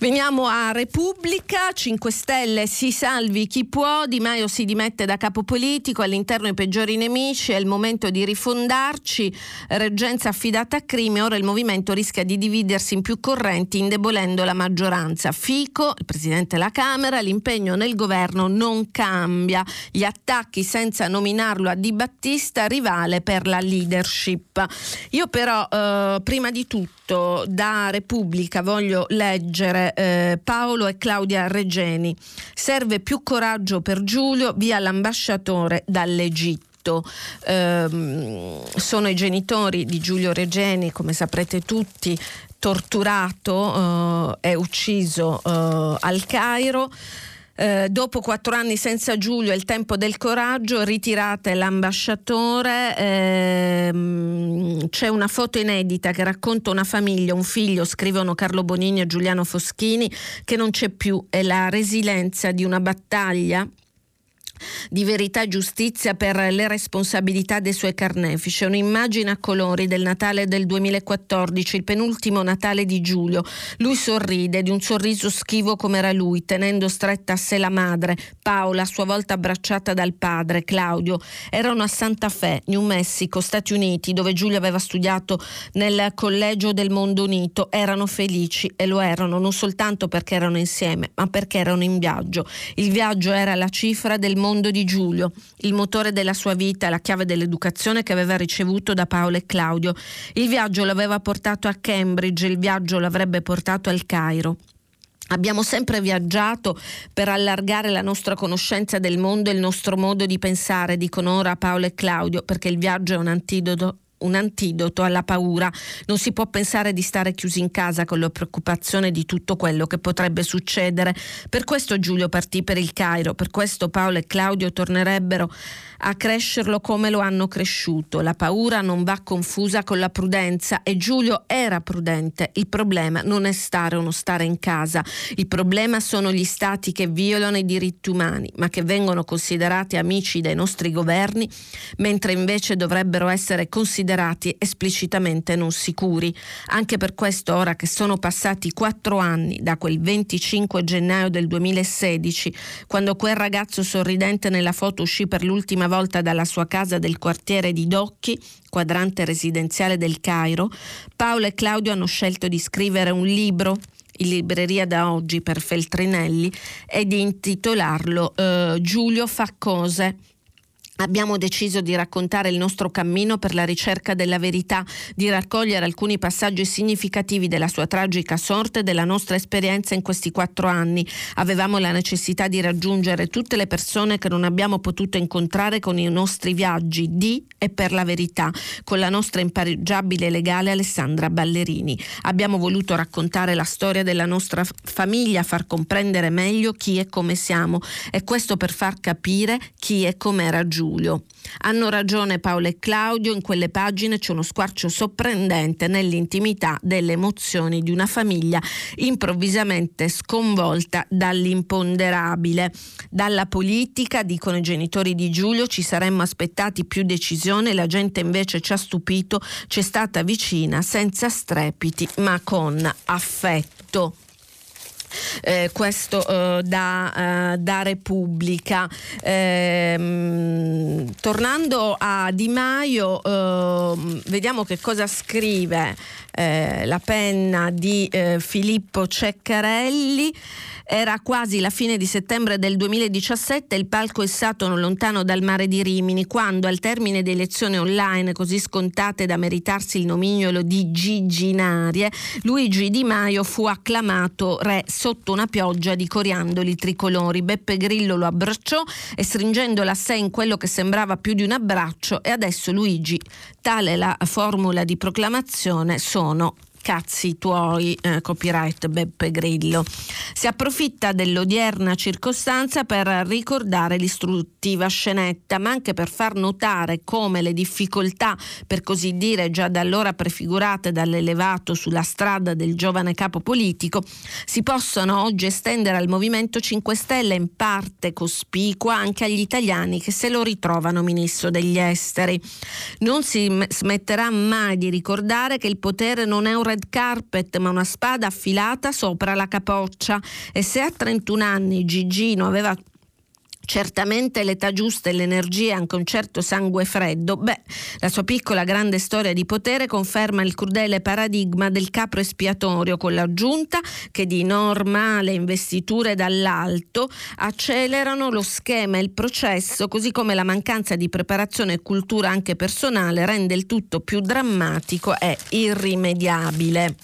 Veniamo a Repubblica, 5 Stelle si salvi chi può, Di Maio si dimette da capo politico, all'interno i peggiori nemici, è il momento di rifondarci, reggenza affidata a crimi, ora il movimento rischia di dividersi in più correnti indebolendo la maggioranza. Fico, il Presidente della Camera, l'impegno nel governo non cambia, gli attacchi senza nominarlo a Di Battista, rivale per la leadership. Io però eh, prima di tutto da Repubblica voglio leggere eh, Paolo e Claudia Regeni. Serve più coraggio per Giulio, via l'ambasciatore dall'Egitto. Eh, sono i genitori di Giulio Regeni, come saprete tutti, torturato e eh, ucciso eh, al Cairo. Eh, dopo quattro anni senza Giulio il tempo del coraggio, ritirate l'ambasciatore, ehm, c'è una foto inedita che racconta una famiglia, un figlio, scrivono Carlo Bonini e Giuliano Foschini, che non c'è più, è la resilienza di una battaglia di verità e giustizia per le responsabilità dei suoi carnefici. Un'immagine a colori del Natale del 2014, il penultimo Natale di Giulio. Lui sorride di un sorriso schivo come era lui, tenendo stretta a sé la madre, Paola, a sua volta abbracciata dal padre, Claudio. Erano a Santa Fe, New Mexico, Stati Uniti, dove Giulio aveva studiato nel Collegio del Mondo Unito. Erano felici e lo erano non soltanto perché erano insieme, ma perché erano in viaggio. Il viaggio era la cifra del mondo mondo di Giulio, il motore della sua vita, la chiave dell'educazione che aveva ricevuto da Paolo e Claudio. Il viaggio l'aveva portato a Cambridge, il viaggio l'avrebbe portato al Cairo. Abbiamo sempre viaggiato per allargare la nostra conoscenza del mondo e il nostro modo di pensare, dicono ora Paolo e Claudio, perché il viaggio è un antidoto un antidoto alla paura. Non si può pensare di stare chiusi in casa con la preoccupazione di tutto quello che potrebbe succedere. Per questo Giulio partì per il Cairo, per questo Paolo e Claudio tornerebbero a crescerlo come lo hanno cresciuto. La paura non va confusa con la prudenza e Giulio era prudente. Il problema non è stare o non stare in casa, il problema sono gli stati che violano i diritti umani, ma che vengono considerati amici dei nostri governi, mentre invece dovrebbero essere considerati esplicitamente non sicuri. Anche per questo, ora che sono passati quattro anni da quel 25 gennaio del 2016, quando quel ragazzo sorridente nella foto uscì per l'ultima volta dalla sua casa del quartiere di Docchi, quadrante residenziale del Cairo, Paolo e Claudio hanno scelto di scrivere un libro in libreria da oggi per Feltrinelli e di intitolarlo eh, Giulio fa cose Abbiamo deciso di raccontare il nostro cammino per la ricerca della verità, di raccogliere alcuni passaggi significativi della sua tragica sorte e della nostra esperienza in questi quattro anni. Avevamo la necessità di raggiungere tutte le persone che non abbiamo potuto incontrare con i nostri viaggi di e per la verità, con la nostra impareggiabile legale Alessandra Ballerini. Abbiamo voluto raccontare la storia della nostra famiglia, far comprendere meglio chi e come siamo e questo per far capire chi e come era giusto Giulio. Hanno ragione Paolo e Claudio, in quelle pagine c'è uno squarcio sorprendente nell'intimità delle emozioni di una famiglia improvvisamente sconvolta dall'imponderabile. Dalla politica, dicono i genitori di Giulio, ci saremmo aspettati più decisione, la gente invece ci ha stupito, ci è stata vicina senza strepiti ma con affetto eh, questo eh, da, eh, da, Repubblica. Ehm, tornando a Di Maio, ehm, vediamo che cosa scrive eh, la penna di eh, Filippo Ceccarelli. Era quasi la fine di settembre del 2017, il palco è stato non lontano dal mare di Rimini, quando al termine di elezioni online così scontate da meritarsi il nomignolo di Giginarie, Luigi Di Maio fu acclamato re sotto una pioggia di coriandoli tricolori. Beppe Grillo lo abbracciò e stringendola a sé in quello che sembrava più di un abbraccio e adesso Luigi, tale la formula di proclamazione, sono cazzi tuoi, eh, copyright Beppe Grillo. Si approfitta dell'odierna circostanza per ricordare l'istruttiva scenetta, ma anche per far notare come le difficoltà, per così dire già da allora prefigurate dall'elevato sulla strada del giovane capo politico, si possano oggi estendere al Movimento 5 Stelle in parte cospicua anche agli italiani che se lo ritrovano ministro degli esteri. Non si smetterà mai di ricordare che il potere non è un red carpet ma una spada affilata sopra la capoccia. E se a 31 anni Gigino aveva certamente l'età giusta e l'energia e anche un certo sangue freddo, beh, la sua piccola grande storia di potere conferma il crudele paradigma del capro espiatorio con l'aggiunta che di normale investiture dall'alto accelerano lo schema e il processo, così come la mancanza di preparazione e cultura anche personale rende il tutto più drammatico e irrimediabile.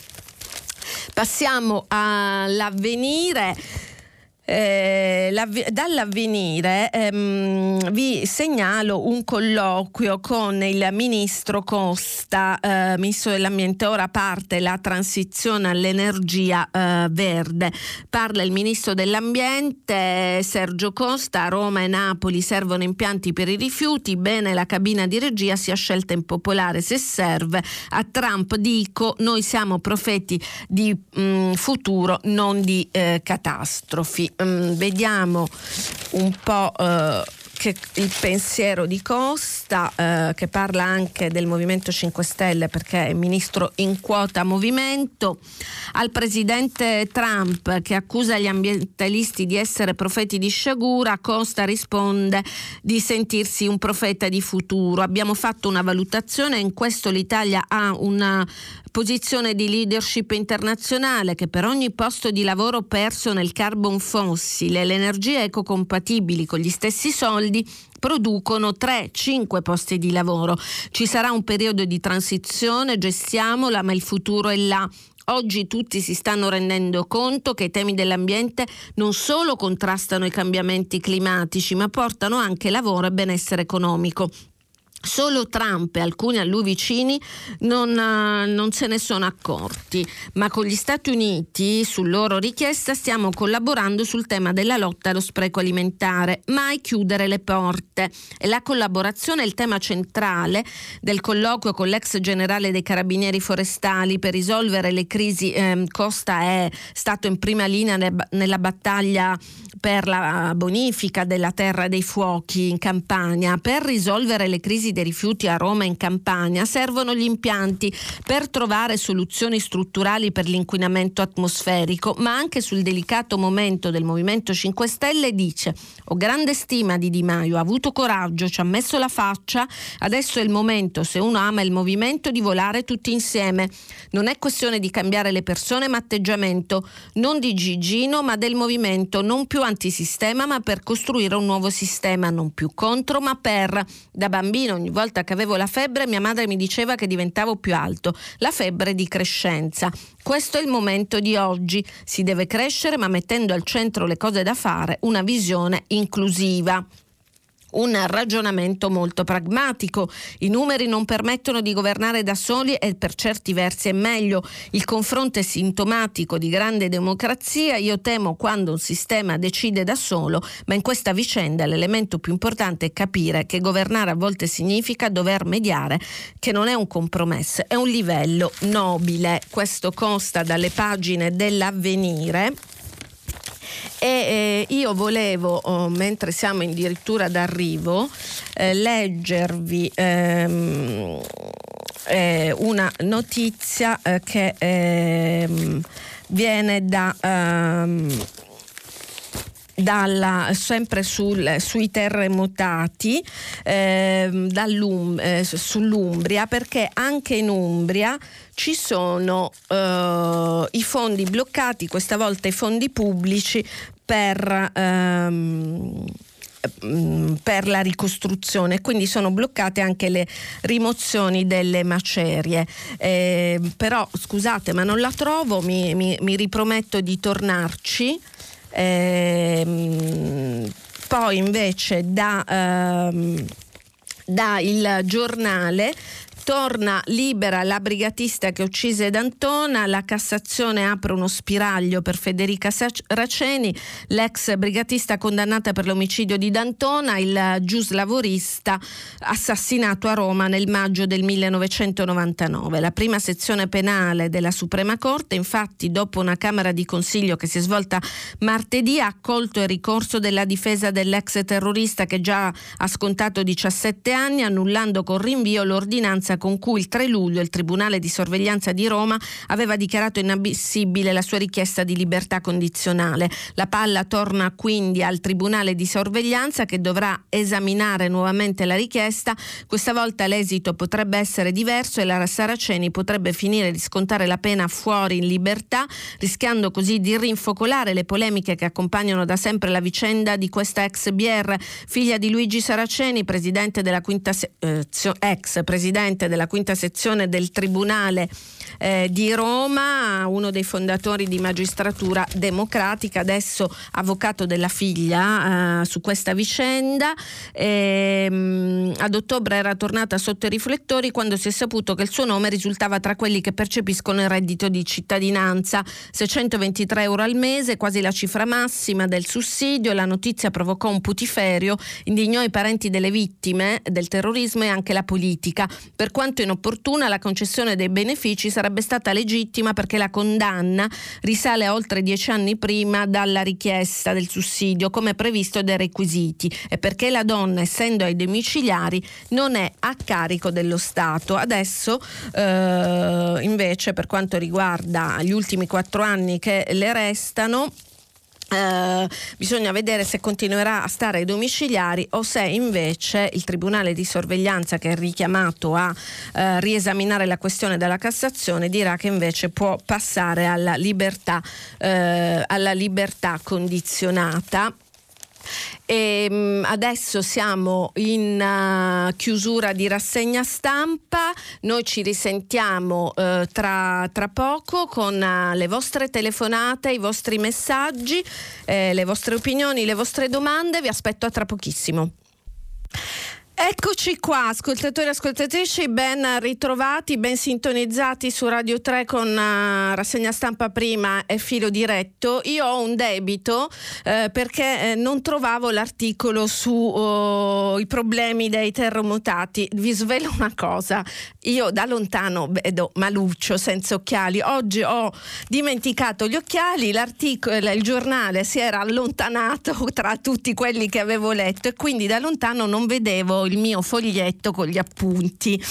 Passiamo all'avvenire. Eh, dall'avvenire ehm, vi segnalo un colloquio con il ministro Costa, eh, ministro dell'ambiente. Ora parte la transizione all'energia eh, verde. Parla il ministro dell'ambiente Sergio Costa. A Roma e Napoli servono impianti per i rifiuti. Bene, la cabina di regia sia scelta impopolare se serve. A Trump dico: noi siamo profeti di mh, mm, futuro, non di eh, catastrofi um, vediamo un po' uh, che il pensiero di Costa, eh, che parla anche del Movimento 5 Stelle perché è ministro in quota movimento, al presidente Trump che accusa gli ambientalisti di essere profeti di sciagura, Costa risponde di sentirsi un profeta di futuro. Abbiamo fatto una valutazione in questo l'Italia ha una posizione di leadership internazionale che per ogni posto di lavoro perso nel carbon fossile e le energie ecocompatibili con gli stessi soldi producono 3-5 posti di lavoro. Ci sarà un periodo di transizione, gestiamola, ma il futuro è là. Oggi tutti si stanno rendendo conto che i temi dell'ambiente non solo contrastano i cambiamenti climatici, ma portano anche lavoro e benessere economico. Solo Trump e alcuni a lui vicini non, uh, non, se ne sono accorti, ma con gli Stati Uniti, su loro richiesta, stiamo collaborando sul tema della lotta allo spreco alimentare. Mai chiudere le porte. E la collaborazione è il tema centrale del colloquio con l'ex generale dei carabinieri forestali per risolvere le crisi. Eh, Costa è stato in prima linea nella battaglia per la bonifica della terra dei fuochi in Campania, per risolvere le crisi dei rifiuti a Roma e in Campania, servono gli impianti per trovare soluzioni strutturali per l'inquinamento atmosferico, ma anche sul delicato momento del Movimento 5 Stelle dice ho grande stima di Di Maio, ha avuto coraggio, ci ha messo la faccia, adesso è il momento, se uno ama il movimento, di volare tutti insieme. Non è questione di cambiare le persone ma atteggiamento, non di Gigino ma del movimento, non più antisistema ma per costruire un nuovo sistema, non più contro ma per. Da bambino ogni volta che avevo la febbre mia madre mi diceva che diventavo più alto, la febbre di crescenza. Questo è il momento di oggi, si deve crescere ma mettendo al centro le cose da fare, una visione inclusiva un ragionamento molto pragmatico. I numeri non permettono di governare da soli e per certi versi è meglio. Il confronto è sintomatico di grande democrazia. Io temo quando un sistema decide da solo, ma in questa vicenda l'elemento più importante è capire che governare a volte significa dover mediare, che non è un compromesso, è un livello nobile. Questo consta dalle pagine dell'avvenire e eh, io volevo, oh, mentre siamo addirittura d'arrivo, eh, leggervi ehm, eh, una notizia eh, che ehm, viene da... Ehm, dalla, sempre sul, sui terremotati ehm, eh, sull'Umbria perché anche in Umbria ci sono eh, i fondi bloccati, questa volta i fondi pubblici per, ehm, per la ricostruzione, quindi sono bloccate anche le rimozioni delle macerie. Eh, però scusate, ma non la trovo, mi, mi, mi riprometto di tornarci. Eh, poi invece da, ehm, da il giornale Torna libera la brigatista che uccise D'Antona, la Cassazione apre uno spiraglio per Federica Raceni, l'ex brigatista condannata per l'omicidio di D'Antona, il giuslavorista assassinato a Roma nel maggio del 1999. La prima sezione penale della Suprema Corte, infatti, dopo una Camera di Consiglio che si è svolta martedì, ha accolto il ricorso della difesa dell'ex terrorista che già ha scontato 17 anni, annullando con rinvio l'ordinanza sentenza con cui il 3 luglio il Tribunale di sorveglianza di Roma aveva dichiarato inammissibile la sua richiesta di libertà condizionale. La palla torna quindi al Tribunale di sorveglianza che dovrà esaminare nuovamente la richiesta. Questa volta l'esito potrebbe essere diverso e la Saraceni potrebbe finire di scontare la pena fuori in libertà, rischiando così di rinfocolare le polemiche che accompagnano da sempre la vicenda di questa ex BR, figlia di Luigi Saraceni, presidente della quinta se- eh, ex presidente presidente della quinta sezione del Tribunale eh, di Roma, uno dei fondatori di Magistratura Democratica, adesso avvocato della figlia eh, su questa vicenda. E, ehm, mh, ad ottobre era tornata sotto i riflettori quando si è saputo che il suo nome risultava tra quelli che percepiscono il reddito di cittadinanza, 623 euro al mese, quasi la cifra massima del sussidio. La notizia provocò un putiferio, indignò i parenti delle vittime del terrorismo e anche la politica. Per quanto inopportuna, la concessione dei benefici sarebbe stata legittima perché la condanna risale a oltre dieci anni prima dalla richiesta del sussidio, come previsto dai requisiti, e perché la donna, essendo ai domiciliari, non è a carico dello Stato. Adesso, eh, invece, per quanto riguarda gli ultimi quattro anni che le restano, Uh, bisogna vedere se continuerà a stare ai domiciliari o se invece il Tribunale di sorveglianza che è richiamato a uh, riesaminare la questione della Cassazione dirà che invece può passare alla libertà, uh, alla libertà condizionata e, ehm, adesso siamo in uh, chiusura di rassegna stampa, noi ci risentiamo uh, tra, tra, poco con uh, le vostre telefonate, i vostri messaggi, eh, le vostre opinioni, le vostre domande, vi aspetto a tra pochissimo. Eccoci qua, ascoltatori e ascoltatrici, ben ritrovati, ben sintonizzati su Radio 3 con uh, rassegna stampa prima e filo diretto. Io ho un debito eh, perché eh, non trovavo l'articolo sui oh, problemi dei terremotati. Vi svelo una cosa, io da lontano vedo Maluccio senza occhiali, oggi ho dimenticato gli occhiali, l'articolo, il giornale si era allontanato tra tutti quelli che avevo letto e quindi da lontano non vedevo io il mio foglietto con gli appunti.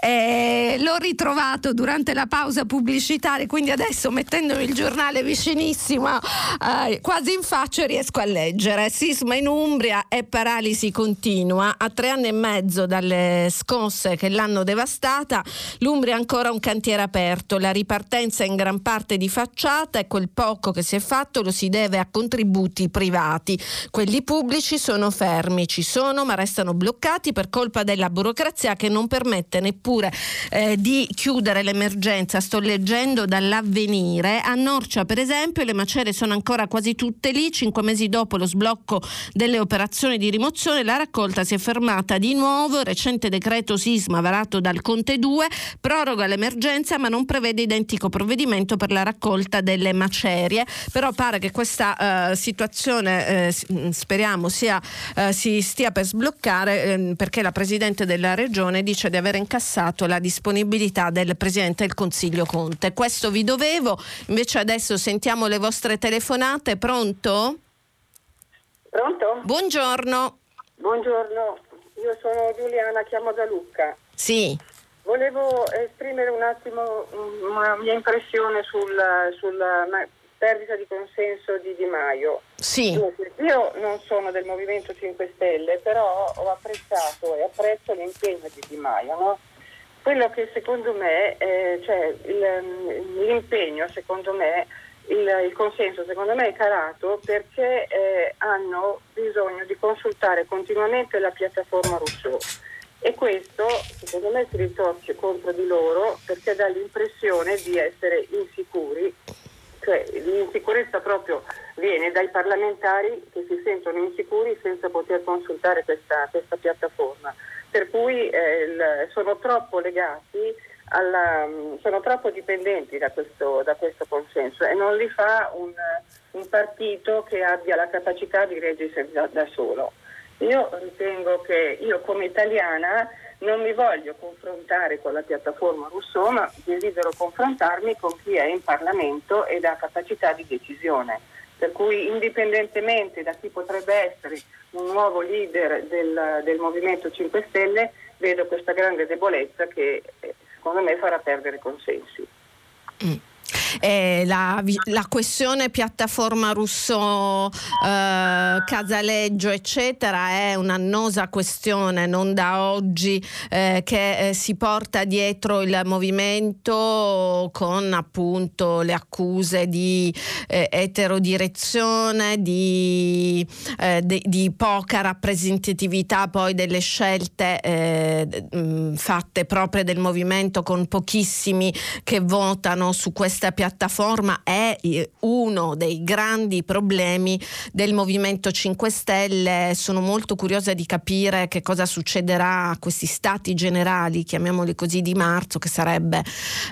Eh, l'ho ritrovato durante la pausa pubblicitaria, quindi adesso mettendomi il giornale vicinissimo, eh, quasi in faccia riesco a leggere. Sisma in Umbria e paralisi continua. A tre anni e mezzo dalle scosse che l'hanno devastata, l'Umbria è ancora un cantiere aperto. La ripartenza è in gran parte di facciata e quel poco che si è fatto lo si deve a contributi privati. Quelli pubblici sono fermi, ci sono ma restano bloccati per colpa della burocrazia che non permette neppure eh, di chiudere l'emergenza. Sto leggendo dall'avvenire. A Norcia, per esempio, le macerie sono ancora quasi tutte lì. Cinque mesi dopo lo sblocco delle operazioni di rimozione, la raccolta si è fermata di nuovo. Recente decreto sisma varato dal Conte 2 proroga l'emergenza ma non prevede identico provvedimento per la raccolta delle macerie. Però pare che questa uh, situazione, uh, speriamo, sia, uh, si stia per sbloccare ehm, perché la Presidente della Regione dice di aver incassato la disponibilità del Presidente del Consiglio Conte. Questo vi dovevo, invece adesso sentiamo le vostre telefonate. Pronto? Pronto? Buongiorno. Buongiorno, io sono Giuliana, chiamo da Lucca. Sì. Volevo esprimere un attimo una mia impressione sulla, sulla perdita di consenso di Di Maio. Sì. Io non sono del Movimento 5 Stelle, però ho apprezzato e apprezzo l'impegno di Di Maio. No? Quello che secondo me, eh, cioè il, l'impegno secondo me, il, il, consenso secondo me è calato perché eh, hanno bisogno di consultare continuamente la piattaforma Rousseau e questo secondo me si ritorce contro di loro perché dà l'impressione di essere insicuri cioè l'insicurezza proprio viene dai parlamentari che si sentono insicuri senza poter consultare questa, questa piattaforma, per cui eh, il, sono troppo legati, alla, sono troppo dipendenti da questo, da questo, consenso e non li fa un, un, partito che abbia la capacità di reggersi da, da solo. Io ritengo che io come italiana non mi voglio confrontare con la piattaforma Rousseau, ma desidero confrontarmi con chi è in Parlamento ed ha capacità di decisione. Per cui indipendentemente da chi potrebbe essere un nuovo leader del, del Movimento 5 Stelle, vedo questa grande debolezza che eh, secondo me farà perdere consensi. Mm eh, la, la, questione piattaforma Rousseau, eh, Casaleggio, eccetera, è un'annosa questione, non da oggi, eh, che eh, si porta dietro il movimento con appunto le accuse di eh, eterodirezione, di, eh, di, di, poca rappresentatività poi delle scelte mh, fatte proprie del movimento con pochissimi che votano su questa piattaforma piattaforma è eh, uno dei grandi problemi del Movimento 5 Stelle. Sono molto curiosa di capire che cosa succederà a questi stati generali, chiamiamoli così, di marzo, che sarebbe,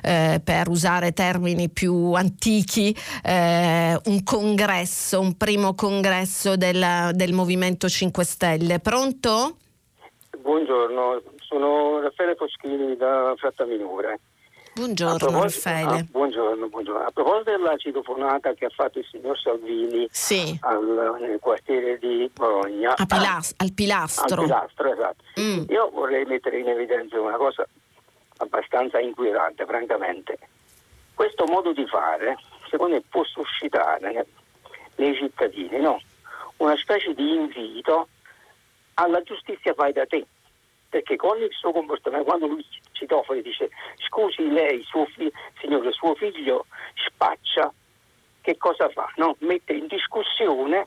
eh, per usare termini più antichi, eh, un congresso, un primo congresso del, del Movimento 5 Stelle. Pronto? Buongiorno, sono Raffaele Foschini da Frattaminore. Buongiorno Raffaele. Ah, buongiorno, buongiorno, A proposito della citofonata che ha fatto il signor Salvini sì. al, nel quartiere di Bologna. Pilas- al Pilastro. Al Pilastro, esatto. Mm. Io vorrei mettere in evidenza una cosa abbastanza inquietante, francamente. Questo modo di fare, secondo me, può suscitare nei cittadini no? una specie di invito alla giustizia fai da te perché con il suo comportamento, quando lui citofono dice scusi lei, suo fi- signore, suo figlio spaccia, che cosa fa? No? Mette in discussione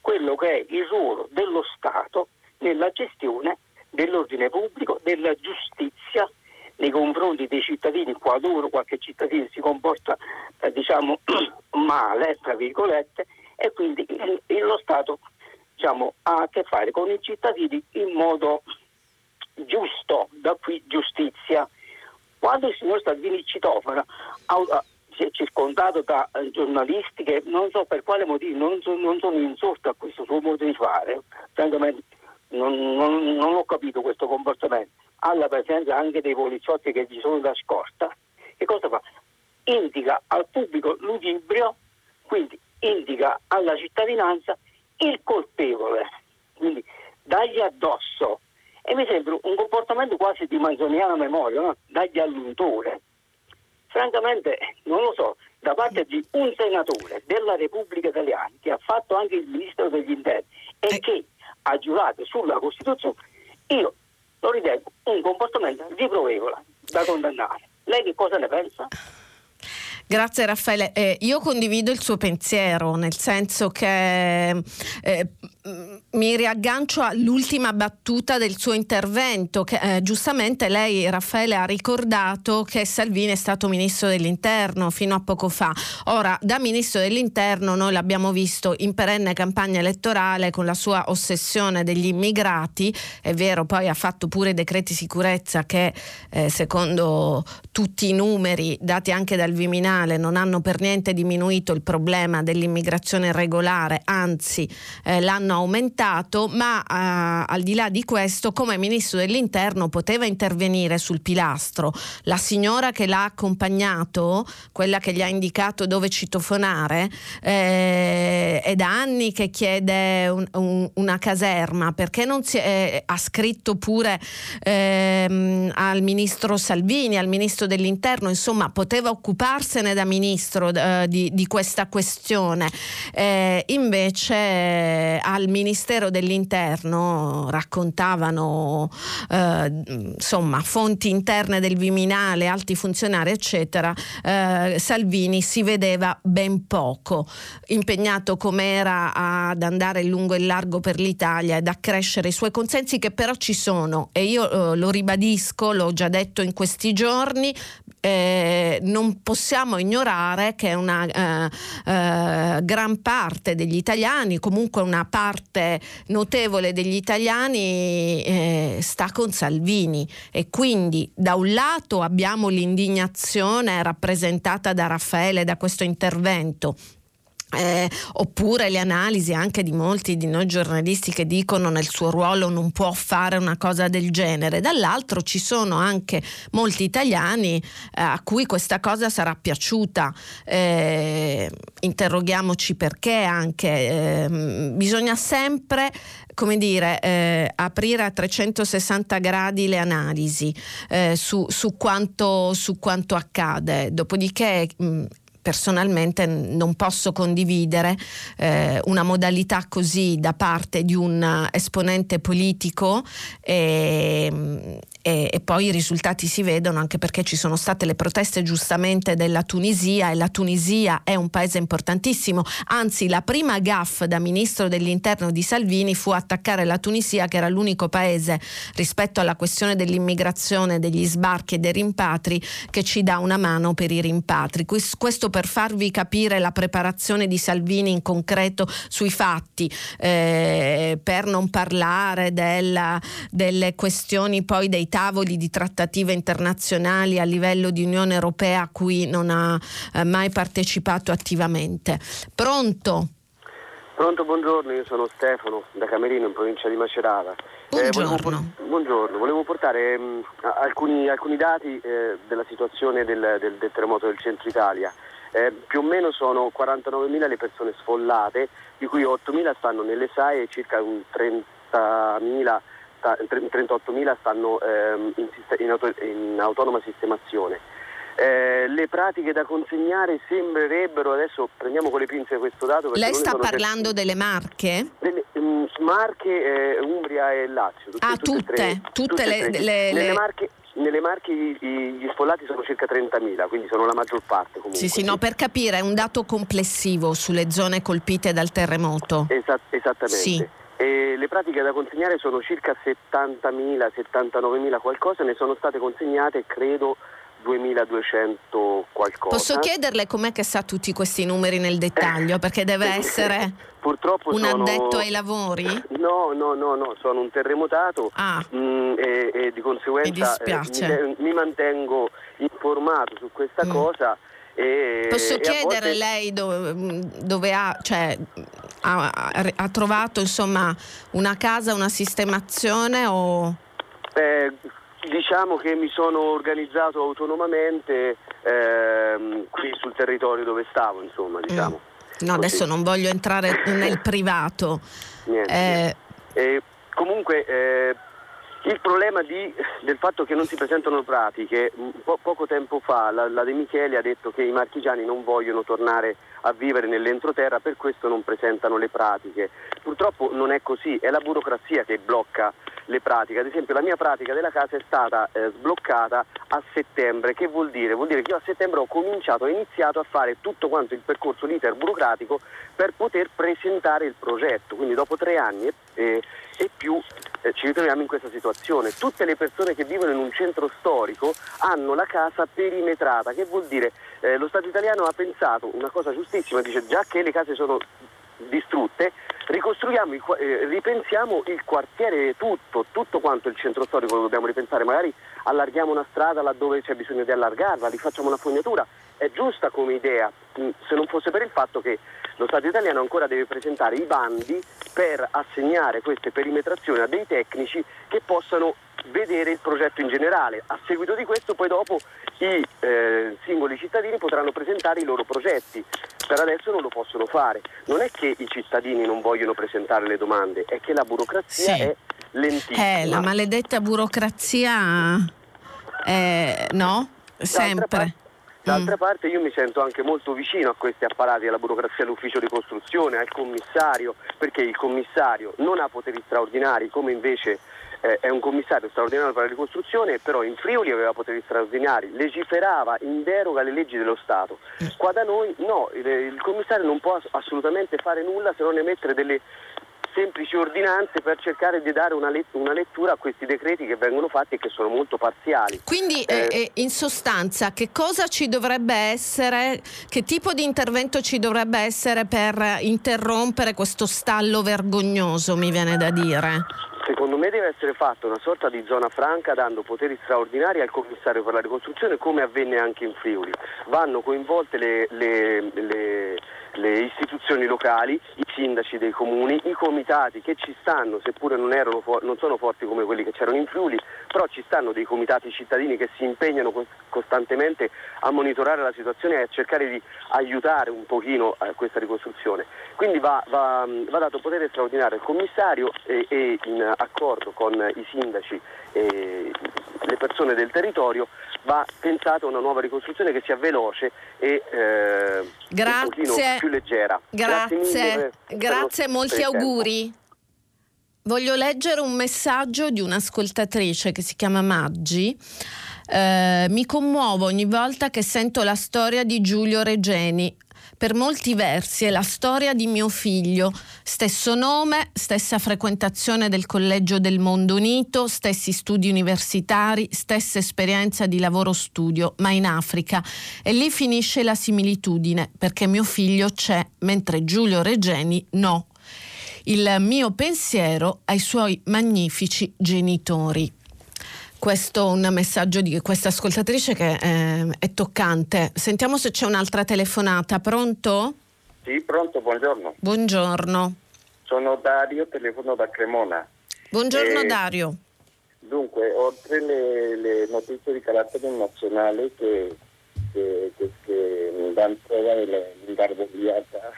quello che è il ruolo dello Stato nella gestione dell'ordine pubblico, della giustizia nei confronti dei cittadini, qualora qualche cittadino si comporta eh, diciamo male, tra virgolette, e quindi il, lo Stato diciamo, ha a che fare con i cittadini in modo giusto, da qui giustizia. Quando il signor Salvini citofona si è circondato da eh, giornalisti che non so per quale motivo non, so, non sono insorto a questo suo modo di fare, francamente non, non, non, ho capito questo comportamento, alla presenza anche dei poliziotti che gli sono da scorta, che cosa fa? Indica al pubblico ludibrio, quindi indica alla cittadinanza il colpevole, quindi dagli addosso E mi sembra un comportamento quasi di manzoniana memoria, no? dagli all'untore. Francamente, non lo so, da parte di un senatore della Repubblica Italiana che ha fatto anche il ministro degli interni e eh. che ha giurato sulla Costituzione, io lo ritengo un comportamento riprovevole da condannare. Lei che cosa ne pensa? Grazie Raffaele. Eh, io condivido il suo pensiero, nel senso che eh, mi riaggancio all'ultima battuta del suo intervento, che eh, giustamente lei Raffaele ha ricordato che Salvini è stato ministro dell'interno fino a poco fa. Ora, da ministro dell'interno noi l'abbiamo visto in perenne campagna elettorale con la sua ossessione degli immigrati, è vero, poi ha fatto pure decreti sicurezza che eh, secondo tutti i numeri dati anche dal Viminale non hanno per niente diminuito il problema dell'immigrazione irregolare, anzi eh, l'hanno aumentato, ma uh, al di là di questo, come ministro dell'interno poteva intervenire sul pilastro. La signora che l'ha accompagnato, quella che gli ha indicato dove citofonare, eh, è da anni che chiede un, un, una caserma, perché non si è, ha scritto pure ehm, al ministro Salvini, al ministro dell'interno, insomma poteva occuparsene da ministro eh, di, di, questa questione. Eh, invece eh, al al Ministero dell'Interno raccontavano eh, insomma fonti interne del Viminale, alti funzionari eccetera, eh, Salvini si vedeva ben poco, impegnato com'era ad andare lungo e largo per l'Italia ed accrescere i suoi consensi che però ci sono e io eh, lo ribadisco, l'ho già detto in questi giorni, eh, non possiamo ignorare che una eh, eh, gran parte degli italiani, comunque una parte notevole degli italiani eh, sta con Salvini. E quindi da un lato abbiamo l'indignazione rappresentata da Raffaele da questo intervento eh, oppure le analisi anche di molti di noi giornalisti che dicono nel suo ruolo non può fare una cosa del genere. Dall'altro ci sono anche molti italiani eh, a cui questa cosa sarà piaciuta. Eh, interroghiamoci perché anche. Ehm, bisogna sempre come dire, eh, aprire a 360 gradi le analisi eh, su, su, quanto, su, quanto, accade. Dopodiché mh, personalmente non posso condividere eh, una modalità così da parte di un esponente politico e, e, e, poi i risultati si vedono anche perché ci sono state le proteste giustamente della Tunisia e la Tunisia è un paese importantissimo, anzi la prima gaff da ministro dell'interno di Salvini fu attaccare la Tunisia che era l'unico paese rispetto alla questione dell'immigrazione, degli sbarchi e dei rimpatri che ci dà una mano per i rimpatri. Questo per farvi capire la preparazione di Salvini in concreto sui fatti, eh, per non parlare della, delle questioni poi dei tavoli di trattative internazionali a livello di Unione Europea a cui non ha eh, mai partecipato attivamente. Pronto? Pronto, buongiorno, io sono Stefano da Camerino in provincia di Macerata. Buongiorno. Eh, volevo, buongiorno, volevo portare mh, mm, alcuni, alcuni, dati eh, della situazione del, del, del, terremoto del centro Italia. Eh, più o meno sono 49.000 le persone sfollate, di cui 8.000 stanno nelle SAE e circa 30.000 38.000 stanno ehm, in, in, auto, in, autonoma sistemazione. Eh, le pratiche da consegnare sembrerebbero, adesso prendiamo con le pinze questo dato. Lei sta parlando per... delle Marche? Delle, um, Marche, eh, Umbria e Lazio. Tutte, ah, tutte, tutte, tutte, tutte le, le, nelle, Marche, nelle Marche gli sfollati sono circa 30.000, quindi sono la maggior parte comunque. Sì, sì, no, per capire, è un dato complessivo sulle zone colpite dal terremoto. Esat- esattamente. Sì. E le pratiche da consegnare sono circa 70.000, 79.000 qualcosa, ne sono state consegnate credo 2200 qualcosa. Posso chiederle com'è che sa tutti questi numeri nel dettaglio? Perché deve essere Purtroppo un sono... addetto ai lavori? No, no, no, no, sono un terremotato ah. mh, mm, e, e, di conseguenza mi, eh, mi, mi, mantengo informato su questa mm. cosa. E, Posso e chiedere volte... lei dove, dove ha, cioè, ha, ha, trovato insomma, una casa, una sistemazione o... Eh, diciamo che mi sono organizzato autonomamente ehm, qui sul territorio dove stavo, insomma, diciamo. Mm. No, adesso non voglio entrare nel privato. Niente, eh, niente. comunque eh, Il problema di, del fatto che non si presentano pratiche, po- poco tempo fa la, la, De Michele ha detto che i marchigiani non vogliono tornare a vivere nell'entroterra, per questo non presentano le pratiche. Purtroppo non è così, è la burocrazia che blocca le pratiche. Ad esempio la mia pratica della casa è stata eh, sbloccata a settembre, che vuol dire? Vuol dire che io a settembre ho cominciato, ho iniziato a fare tutto quanto il percorso, l'iter burocratico per poter presentare il progetto, quindi dopo tre anni e, e più eh, ci ritroviamo in questa situazione. Tutte le persone che vivono in un centro storico hanno la casa perimetrata, che vuol dire eh, lo Stato italiano ha pensato una cosa giustissima, dice già che le case sono distrutte, ricostruiamo, il, eh, ripensiamo il quartiere tutto, tutto quanto il centro storico lo dobbiamo ripensare, magari allarghiamo una strada laddove c'è bisogno di allargarla, rifacciamo una fognatura, è giusta come idea, se non fosse per il fatto che lo Stato italiano ancora deve presentare i bandi per assegnare queste perimetrazioni a dei tecnici che possano vedere il progetto in generale. A seguito di questo poi dopo i eh, singoli cittadini potranno presentare i loro progetti. Per adesso non lo possono fare. Non è che i cittadini non vogliono presentare le domande, è che la burocrazia sì. è lentissima. Eh, la maledetta burocrazia, eh, no? Sempre. D'altra mm. parte io mi sento anche molto vicino a questi apparati, alla burocrazia dell'ufficio di costruzione, al commissario, perché il commissario non ha poteri straordinari come invece eh, è un commissario straordinario per la ricostruzione, però in Friuli aveva poteri straordinari, legiferava in deroga alle leggi dello Stato. Mm. Qua da noi no, il, il commissario non può assolutamente fare nulla se non emettere delle semplici ordinanze per cercare di dare una, let- una, lettura a questi decreti che vengono fatti e che sono molto parziali. Quindi eh, eh, in sostanza che cosa ci dovrebbe essere, che tipo di intervento ci dovrebbe essere per interrompere questo stallo vergognoso, mi viene da dire? Secondo me deve essere fatta una sorta di zona franca dando poteri straordinari al commissario per la ricostruzione come avvenne anche in Friuli. Vanno coinvolte le, le, le le istituzioni locali, i sindaci dei comuni, i comitati che ci stanno, seppure non, for- non, sono forti come quelli che c'erano in Friuli, però ci stanno dei comitati cittadini che si impegnano costantemente a monitorare la situazione e a cercare di aiutare un pochino a questa ricostruzione. Quindi va, va, va dato potere straordinario al commissario e, e in accordo con i sindaci e le persone del territorio va pensata una nuova ricostruzione che sia veloce e eh, grazie. più leggera. Grazie, grazie, grazie molti auguri. Voglio leggere un messaggio di un'ascoltatrice che si chiama Maggi. Eh, mi commuovo ogni volta che sento la storia di Giulio Regeni, per molti versi è la storia di mio figlio, stesso nome, stessa frequentazione del Collegio del Mondo Unito, stessi studi universitari, stessa esperienza di lavoro-studio, ma in Africa. E lì finisce la similitudine, perché mio figlio c'è, mentre Giulio Regeni no. Il mio pensiero ai suoi magnifici genitori questo un messaggio di questa ascoltatrice che è, è toccante. Sentiamo se c'è un'altra telefonata. Pronto? Sì, pronto, buongiorno. Buongiorno. Sono Dario, telefono da Cremona. Buongiorno eh, Dario. Dunque, oltre le, le, notizie di carattere nazionale che, che, che, che mi danno prova dell'ingarbugliata,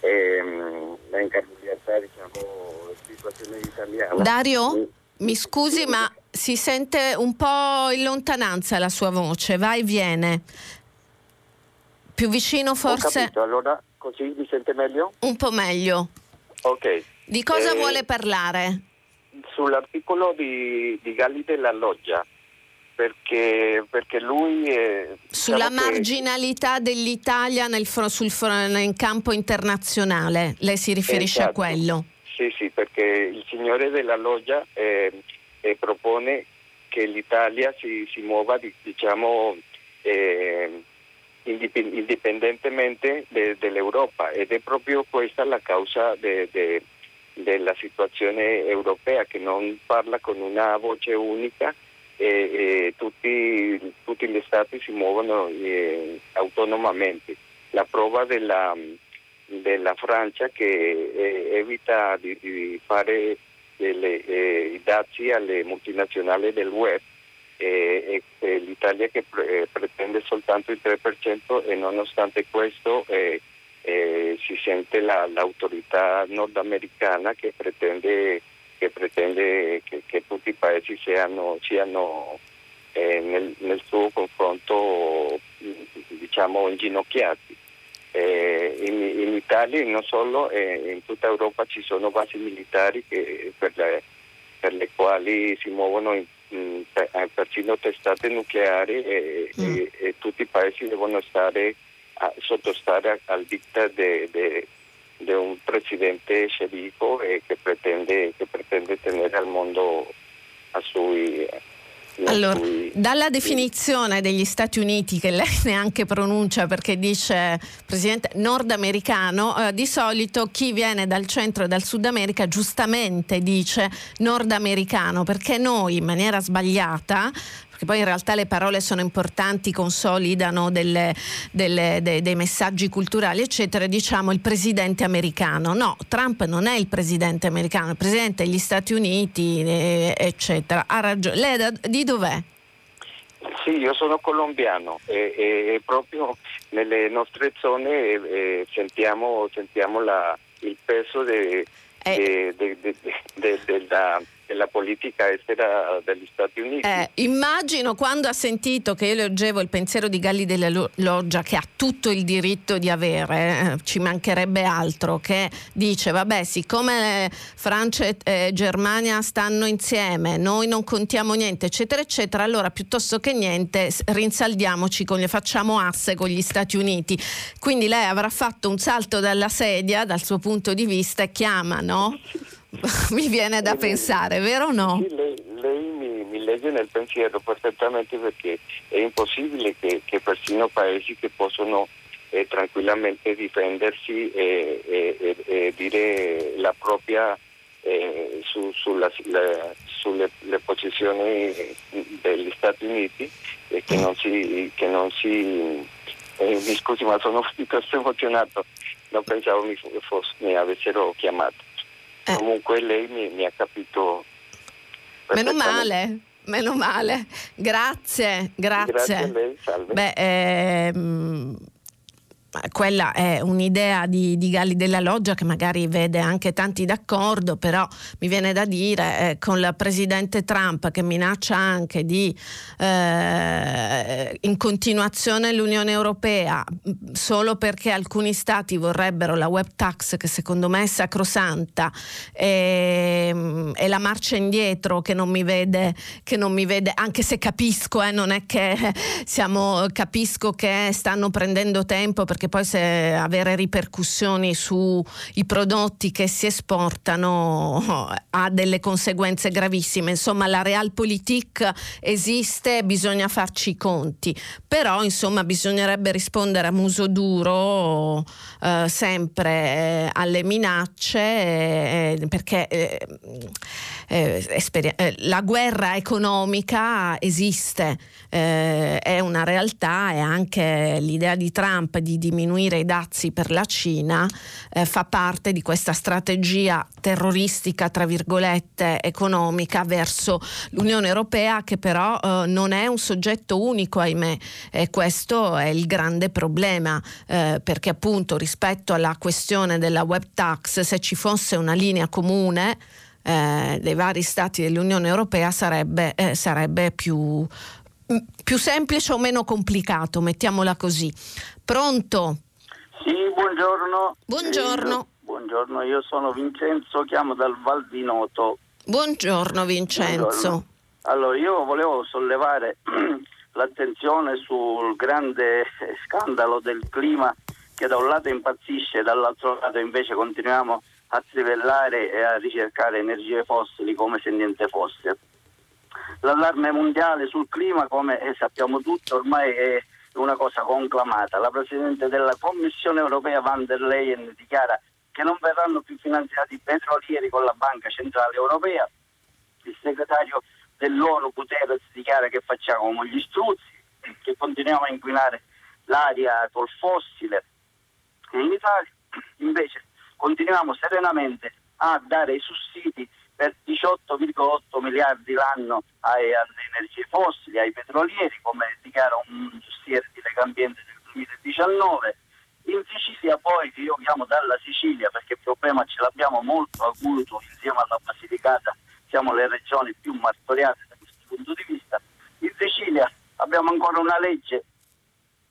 ehm, la ingarbugliata diciamo, situazione italiana. Dario, mi scusi, ma si sente un po' in lontananza la sua voce, va e viene. Più vicino forse... Allora così mi sente meglio? Un po' meglio. Ok. Di cosa eh, vuole parlare? Sull'articolo di, di Galli della Loggia. Perché, perché, lui è, diciamo sulla diciamo marginalità che... dell'Italia nel, sul, nel, campo internazionale lei si riferisce esatto. a quello sì sì perché il signore della loggia eh, eh, propone che l'Italia si, si muova diciamo, eh, indipendentemente de, dell'Europa ed è proprio questa la causa de, de, della situazione europea che non parla con una voce unica e, e tutti, tutti, gli stati si muovono eh, autonomamente. La prova della, della Francia che eh, evita di, di fare delle, eh, i dazi alle multinazionali del web e, e l'Italia che pre, eh, pretende soltanto il 3% e nonostante questo eh, eh, si sente la, l'autorità nordamericana che pretende che pretende che, che, tutti i paesi siano, siano eh, nel, nel, suo confronto diciamo inginocchiati. Eh, in, in, Italia e non solo, eh, in tutta Europa ci sono basi militari che, per, le, per, le, quali si muovono in, in, eh, persino testate nucleari e, mm. e, e, tutti i paesi devono stare a, sottostare al diktat di un presidente sceriffo e che pretende, che pretende tenere al mondo a sui allora, dalla definizione degli Stati Uniti, che lei neanche pronuncia perché dice presidente nordamericano, eh, di solito chi viene dal centro e dal Sud America giustamente dice nordamericano, perché noi in maniera sbagliata perché poi in realtà le parole sono importanti, consolidano delle, delle, dei, dei, messaggi culturali, eccetera, diciamo il presidente americano. No, Trump non è il presidente americano, è il presidente degli Stati Uniti, eh, eccetera. Ha ragione. Lei da, di dov'è? Sì, io sono colombiano e, e proprio nelle nostre zone eh, sentiamo, sentiamo la, il peso de, eh. de, de, della della politica estera degli Stati Uniti. Eh, immagino quando ha sentito che io leggevo il pensiero di Galli della Loggia, che ha tutto il diritto di avere, eh, ci mancherebbe altro, che dice, vabbè, siccome Francia e eh, Germania stanno insieme, noi non contiamo niente, eccetera, eccetera, allora piuttosto che niente rinsaldiamoci, con, facciamo asse con gli Stati Uniti. Quindi lei avrà fatto un salto dalla sedia, dal suo punto di vista, e chiama, no? mi viene da pensare, vero o no? Sì, lei, lei mi, mi, legge nel pensiero perfettamente perché è impossibile che, che persino paesi che possono eh, tranquillamente difendersi e, e, e, dire la propria eh, su, sulla, la, sulle posizioni degli Stati Uniti e che non si, che non si eh, mi scusi ma sono piuttosto emozionato non pensavo mi, fosse, mi avessero chiamato eh. Comunque lei mi, mi ha capito. Meno male. Meno male, grazie, grazie. Grazie. Beh, ehm quella è un'idea di, di, Galli della Loggia che magari vede anche tanti d'accordo, però mi viene da dire eh, con il presidente Trump che minaccia anche di eh, in continuazione l'Unione Europea solo perché alcuni stati vorrebbero la web tax che secondo me è sacrosanta e, e la marcia indietro che non mi vede, che non mi vede anche se capisco, eh, non è che siamo, capisco che stanno prendendo tempo perché perché poi se avere ripercussioni sui prodotti che si esportano ha delle conseguenze gravissime. Insomma, la realpolitik esiste, bisogna farci i conti, però insomma bisognerebbe rispondere a muso duro eh, sempre eh, alle minacce eh, perché eh, eh, eh, la guerra economica esiste, è una realtà e anche l'idea di Trump di diminuire i dazi per la Cina eh, fa parte di questa strategia terroristica, tra virgolette, economica verso l'Unione Europea che però eh, non è un soggetto unico, ahimè, e questo è il grande problema, eh, perché appunto rispetto alla questione della web tax, se ci fosse una linea comune, eh, dei vari stati dell'Unione Europea sarebbe, eh, sarebbe più, più semplice o meno complicato, mettiamola così. Pronto? Sì, buongiorno. Buongiorno. Buongiorno, io sono Vincenzo, chiamo dal Val di Noto. Buongiorno Vincenzo. Buongiorno. Allora, io volevo sollevare l'attenzione sul grande scandalo del clima che da un lato impazzisce e dall'altro lato invece continuiamo a trivellare e a ricercare energie fossili come se niente fosse. L'allarme mondiale sul clima, come sappiamo tutti, ormai è una cosa conclamata. La Presidente della Commissione europea van der Leyen dichiara che non verranno più finanziati i petrolieri con la Banca Centrale Europea. Il segretario dell'ONU Guterres dichiara che facciamo gli struzzi, che continuiamo a inquinare l'aria col fossile. In Italia invece continuiamo serenamente a dare i sussidi per 18,8 miliardi l'anno alle energie fossili, ai petrolieri, come dichiara un dossier di Legambiente del 2019. In Sicilia poi, che io chiamo dalla Sicilia perché il problema ce l'abbiamo molto acuto insieme alla Basilicata siamo le regioni più martoriate da questo punto di vista. In Sicilia abbiamo ancora una legge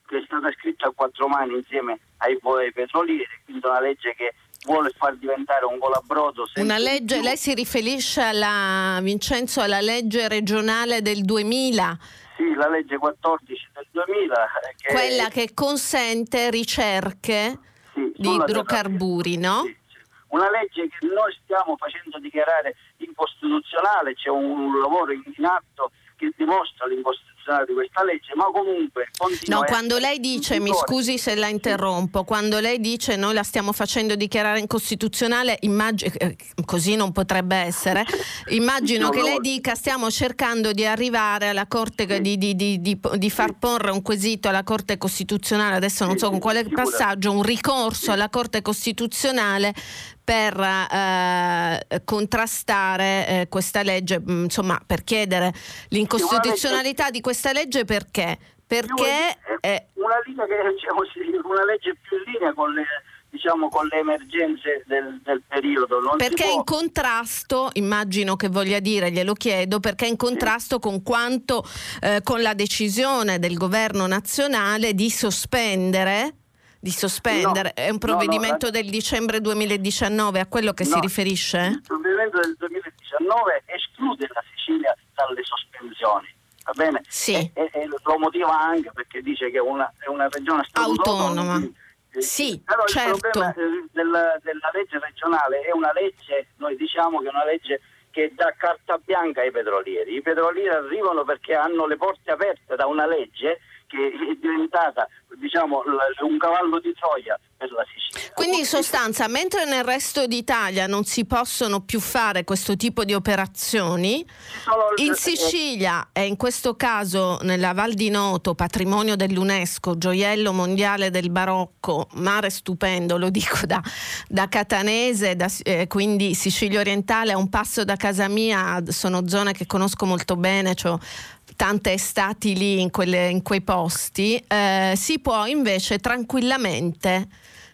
che è stata scritta a quattro mani insieme ai petrolieri, quindi una legge che vuole far diventare un colabrodo. Una legge, lei si riferisce alla, Vincenzo, alla legge regionale del 2000? Sì, la legge 14 del 2000. Eh, che Quella che consente ricerche sì, di idrocarburi, no? Sì, sì. Una legge che noi stiamo facendo dichiarare incostituzionale, c'è un lavoro in atto che dimostra l'incostituzionalità di questa legge, ma comunque No, quando lei dice, mi scusi se la interrompo, quando lei dice noi la stiamo facendo dichiarare incostituzionale, immagino, eh, così non potrebbe essere, immagino che lei dica stiamo cercando di arrivare alla Corte, di, di, di, di, far porre un quesito alla Corte Costituzionale, adesso non so con quale passaggio, un ricorso alla Corte Costituzionale per eh, contrastare eh, questa legge, mm, insomma per chiedere l'incostituzionalità di questa legge perché? Perché è una, che, diciamo, una legge più in linea con le diciamo con le emergenze del, del periodo. Non perché è in contrasto, immagino che voglia dire, glielo chiedo, perché è in contrasto sì. con quanto, eh, con la decisione del governo nazionale di sospendere di sospendere? No, è un provvedimento no, no, del dicembre 2019, a quello che si riferisce? Il provvedimento del 2019 esclude la Sicilia dalle sospensioni. Va bene? Sì. E, e, e lo motiva anche perché dice che è una, è una regione autonoma. Sì, Però certo. il problema eh, della, della legge regionale è una legge, noi diciamo che è una legge che dà carta bianca ai petrolieri. I petrolieri arrivano perché hanno le porte aperte da una legge che è diventata diciamo, un cavallo di Troia per la Sicilia. Quindi in sostanza, mentre nel resto d'Italia non si possono più fare questo tipo di operazioni, in Sicilia e in questo caso nella Val di Noto, patrimonio dell'UNESCO, gioiello mondiale del barocco, mare stupendo, lo dico da, da catanese, da, eh, quindi Sicilia orientale a un passo da casa mia, sono zone che conosco molto bene, cioè tante estati lì in, quelle, in quei posti, eh, si può invece tranquillamente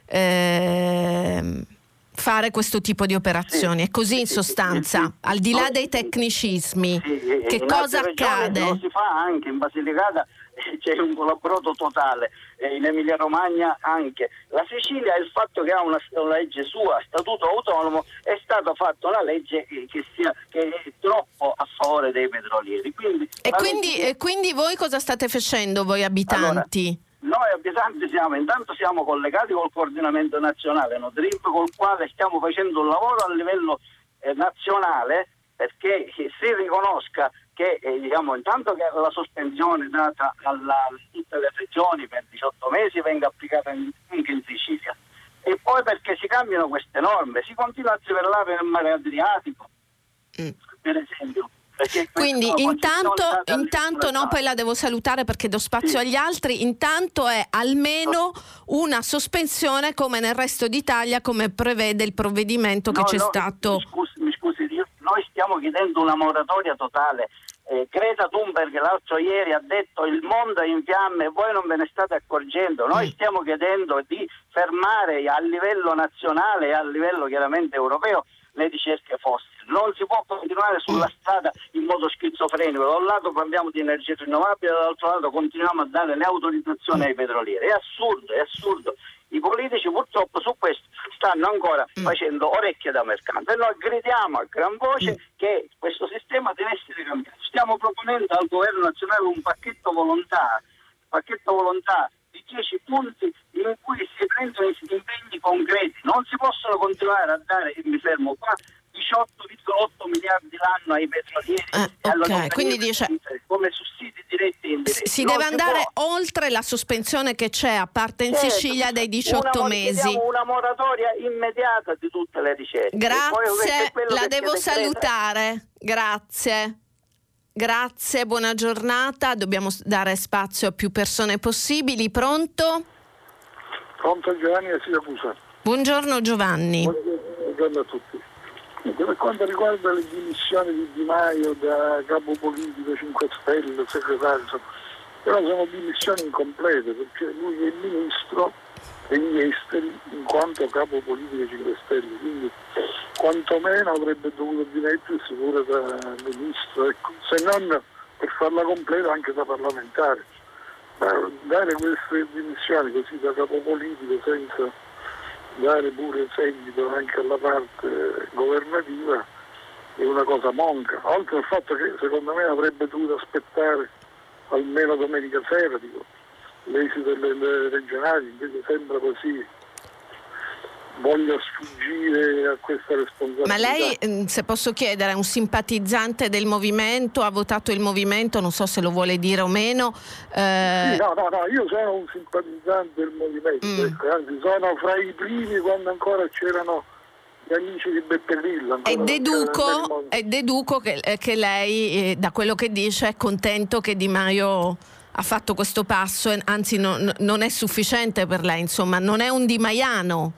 eh, fare questo tipo di operazioni. È così in sostanza, al di là dei tecnicismi, che cosa accade? Lo si fa anche in Basilicata c'è un collaborato totale, in Emilia Romagna anche. La Sicilia il fatto che ha una, una, legge sua, statuto autonomo, è stata fatta una legge che, sia, che è troppo a favore dei petrolieri. Quindi, e, quindi, legge... e, quindi, voi cosa state facendo, voi abitanti? Allora, noi abitanti siamo, intanto siamo collegati col coordinamento nazionale Nodrip, col quale stiamo facendo un lavoro a livello eh, nazionale perché si riconosca che eh, diciamo, intanto che la sospensione data alla, a tutte le regioni per 18 mesi venga applicata in, anche in Sicilia e poi perché si cambiano queste norme, si continua a trivellare nel mare Adriatico, mm. per esempio. Quindi intanto, intanto no, poi la devo salutare perché do spazio sì. agli altri, intanto è almeno una sospensione come nel resto d'Italia come prevede il provvedimento no, che c'è no, stato. Mi scusi, mi scusi, noi stiamo chiedendo una moratoria totale eh, Greta Thunberg l'altro ieri ha detto il mondo è in fiamme e voi non ve ne state accorgendo. Noi mm. stiamo chiedendo di fermare a livello nazionale e a livello chiaramente europeo le ricerche fossili. Non si può continuare sulla mm. strada in modo schizofrenico. Da un lato parliamo di energie rinnovabili, dall'altro lato continuiamo a dare le autorizzazioni ai petrolieri. È assurdo, è assurdo. I politici purtroppo su questo stanno ancora mm. facendo orecchie da mercante e noi gridiamo a gran voce mm. che questo sistema deve essere cambiato. Stiamo proponendo al governo nazionale un pacchetto volontà, pacchetto volontà di 10 punti in cui si prendono impegni concreti. Non si possono continuare a dare, mi fermo qua, 18,8 miliardi l'anno ai petrolieri eh, okay. quindi dice come sussidi diretti e indiretti. Si non deve andare può. oltre la sospensione che c'è a parte in certo, Sicilia dei 18 una, mesi. Una moratoria immediata di tutte le ricerche. Grazie, la devo salutare. Grazie. Grazie, buona giornata. Dobbiamo dare spazio a più persone possibili. Pronto? Pronto Giovanni da Siracusa. Buongiorno Giovanni. Buongiorno a tutti. Per quanto riguarda le dimissioni di Di Maio da capo politico 5 Stelle, segretario, però sono dimissioni incomplete perché lui è ministro degli esteri in quanto capo politico 5 Stelle, quindi quantomeno avrebbe dovuto dimettersi pure da ministro, ecco. se non per farla completa anche da parlamentare. Ma dare queste dimissioni così da capo politico senza dare pure seguito anche alla parte governativa è una cosa monca, oltre al fatto che secondo me avrebbe dovuto aspettare almeno domenica sera dico, l'esito delle regionali, invece sembra così voglia sfuggire a questa responsabilità. Ma lei, mm, se posso chiedere, è un simpatizzante del movimento, ha votato il movimento, non so se lo vuole dire o meno. Eh... Sì, no, no, no, io sono un simpatizzante del movimento, mm. ecco, anzi sono fra i primi quando ancora c'erano gli amici di Beppe Grillo. E deduco, e deduco che, eh, che lei, eh, da quello che dice, è contento che Di Maio ha fatto questo passo, anzi no, non è sufficiente per lei, insomma, non è un Di Maiano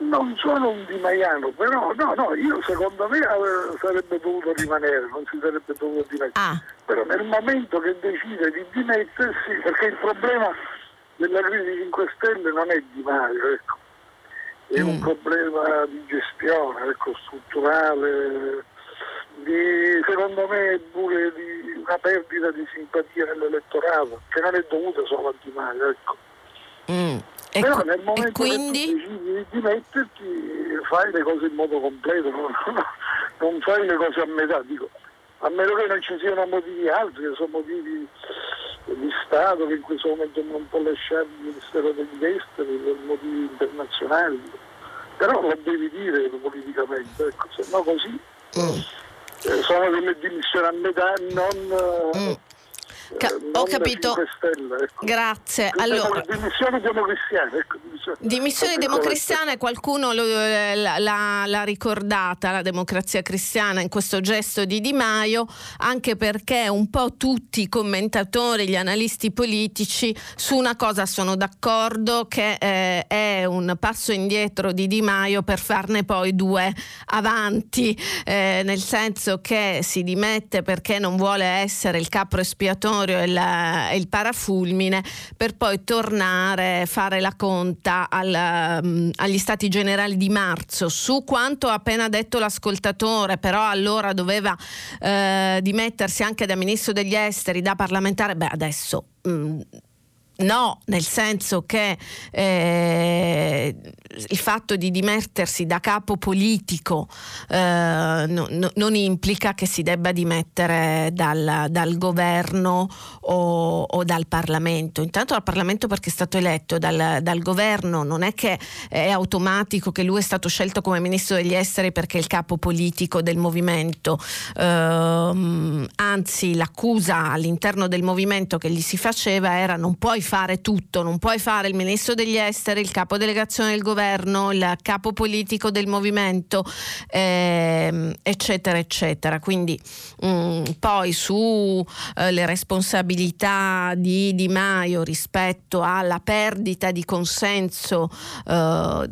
non sono un Di Maiano, però no, no, io secondo me eh, sarebbe dovuto rimanere, non si sarebbe dovuto dimettere. Ah. Però nel momento che decide di dimettersi, perché il problema della crisi 5 Stelle non è Di Maio, ecco. è mm. un problema di gestione, ecco, strutturale, di, secondo me pure di una perdita di simpatia nell'elettorato, che non è dovuta solo a Di Maio, ecco. Mm. E, Però nel momento quindi... che decidi di metterti fai le cose in modo completo, non, non fai le cose a metà, dico, a meno che non ci siano motivi altri, che sono motivi di Stato che in questo momento non può lasciare il Ministero degli Esteri per motivi internazionali, però lo devi dire politicamente, ecco, se no così mm. eh, sono delle dimissioni a metà, non... Mm Ca- ho capito. Ecco. Grazie. Allora, dimissioni democristiane. Ecco, dimissioni democristiane, qualcuno lo, eh, l'ha, l'ha, ricordata la democrazia cristiana in questo gesto di Di Maio, anche perché un po' tutti i commentatori, gli analisti politici su una cosa sono d'accordo che eh, è un passo indietro di Di Maio per farne poi due avanti, eh, nel senso che si dimette perché non vuole essere il capro espiatorio Tenorio e, la, il parafulmine per poi tornare, fare la conta al, um, agli stati generali di marzo. Su quanto ha appena detto l'ascoltatore, però allora doveva eh, dimettersi anche da ministro degli esteri, da parlamentare, beh adesso... Mh, mm, No, nel senso che eh, il fatto di dimettersi da capo politico eh, no, no, non implica che si debba dimettere dal, dal governo o, o, dal Parlamento. Intanto dal Parlamento perché è stato eletto, dal, dal, governo non è che è automatico che lui è stato scelto come ministro degli esteri perché è il capo politico del movimento, eh, anzi l'accusa all'interno del movimento che gli si faceva era non puoi fare tutto, non puoi fare il ministro degli esteri, il capo delegazione del governo, il capo politico del movimento, ehm, eccetera, eccetera. Quindi mh, mm, poi sulle eh, responsabilità di Di Maio rispetto alla perdita di consenso eh,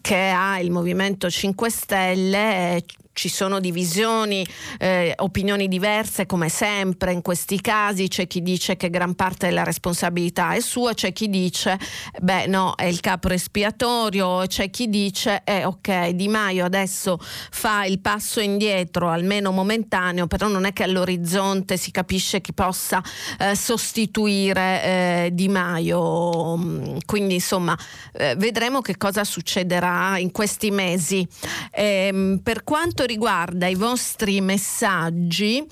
che ha il Movimento 5 Stelle ci sono divisioni, eh, opinioni diverse come sempre in questi casi, c'è chi dice che gran parte della responsabilità è sua, c'è chi dice beh no è il capo espiatorio, c'è chi dice eh, ok Di Maio adesso fa il passo indietro almeno momentaneo, però non è che all'orizzonte si capisce chi possa eh, sostituire eh, Di Maio, quindi insomma eh, vedremo che cosa succederà in questi mesi. Ehm, per quanto quanto riguarda i vostri messaggi,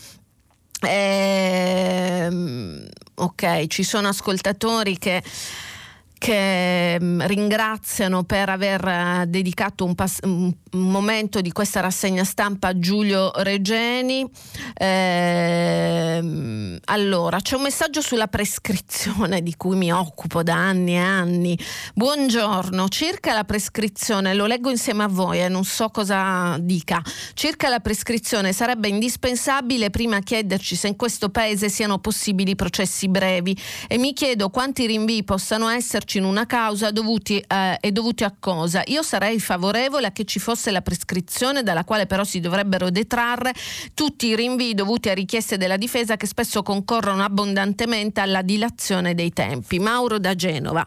ehm, ok, ci sono ascoltatori che che mm, ringraziano per aver eh, dedicato un, pas- un, momento di questa rassegna stampa a Giulio Regeni. Eh, allora, c'è un messaggio sulla prescrizione di cui mi occupo da anni e anni. Buongiorno, circa la prescrizione, lo leggo insieme a voi e eh, non so cosa dica. Circa la prescrizione sarebbe indispensabile prima chiederci se in questo paese siano possibili processi brevi e mi chiedo quanti rinvii possano esserci in una causa dovuti, eh, e dovuti a cosa? Io sarei favorevole a che ci fosse la prescrizione dalla quale però si dovrebbero detrarre tutti i rinvii dovuti a richieste della difesa che spesso concorrono abbondantemente alla dilazione dei tempi. Mauro da Genova.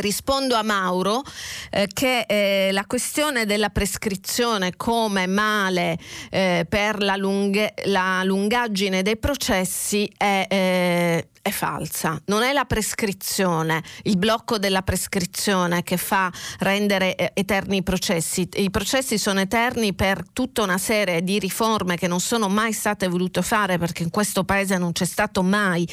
rispondo a Mauro eh, che eh, la questione della prescrizione come male eh, per la, lunghe, la, lungaggine dei processi è eh, è falsa. Non è la prescrizione, il blocco della prescrizione che fa rendere eh, eterni i processi. I processi sono eterni per tutta una serie di riforme che non sono mai state volute fare perché in questo paese non c'è stato mai,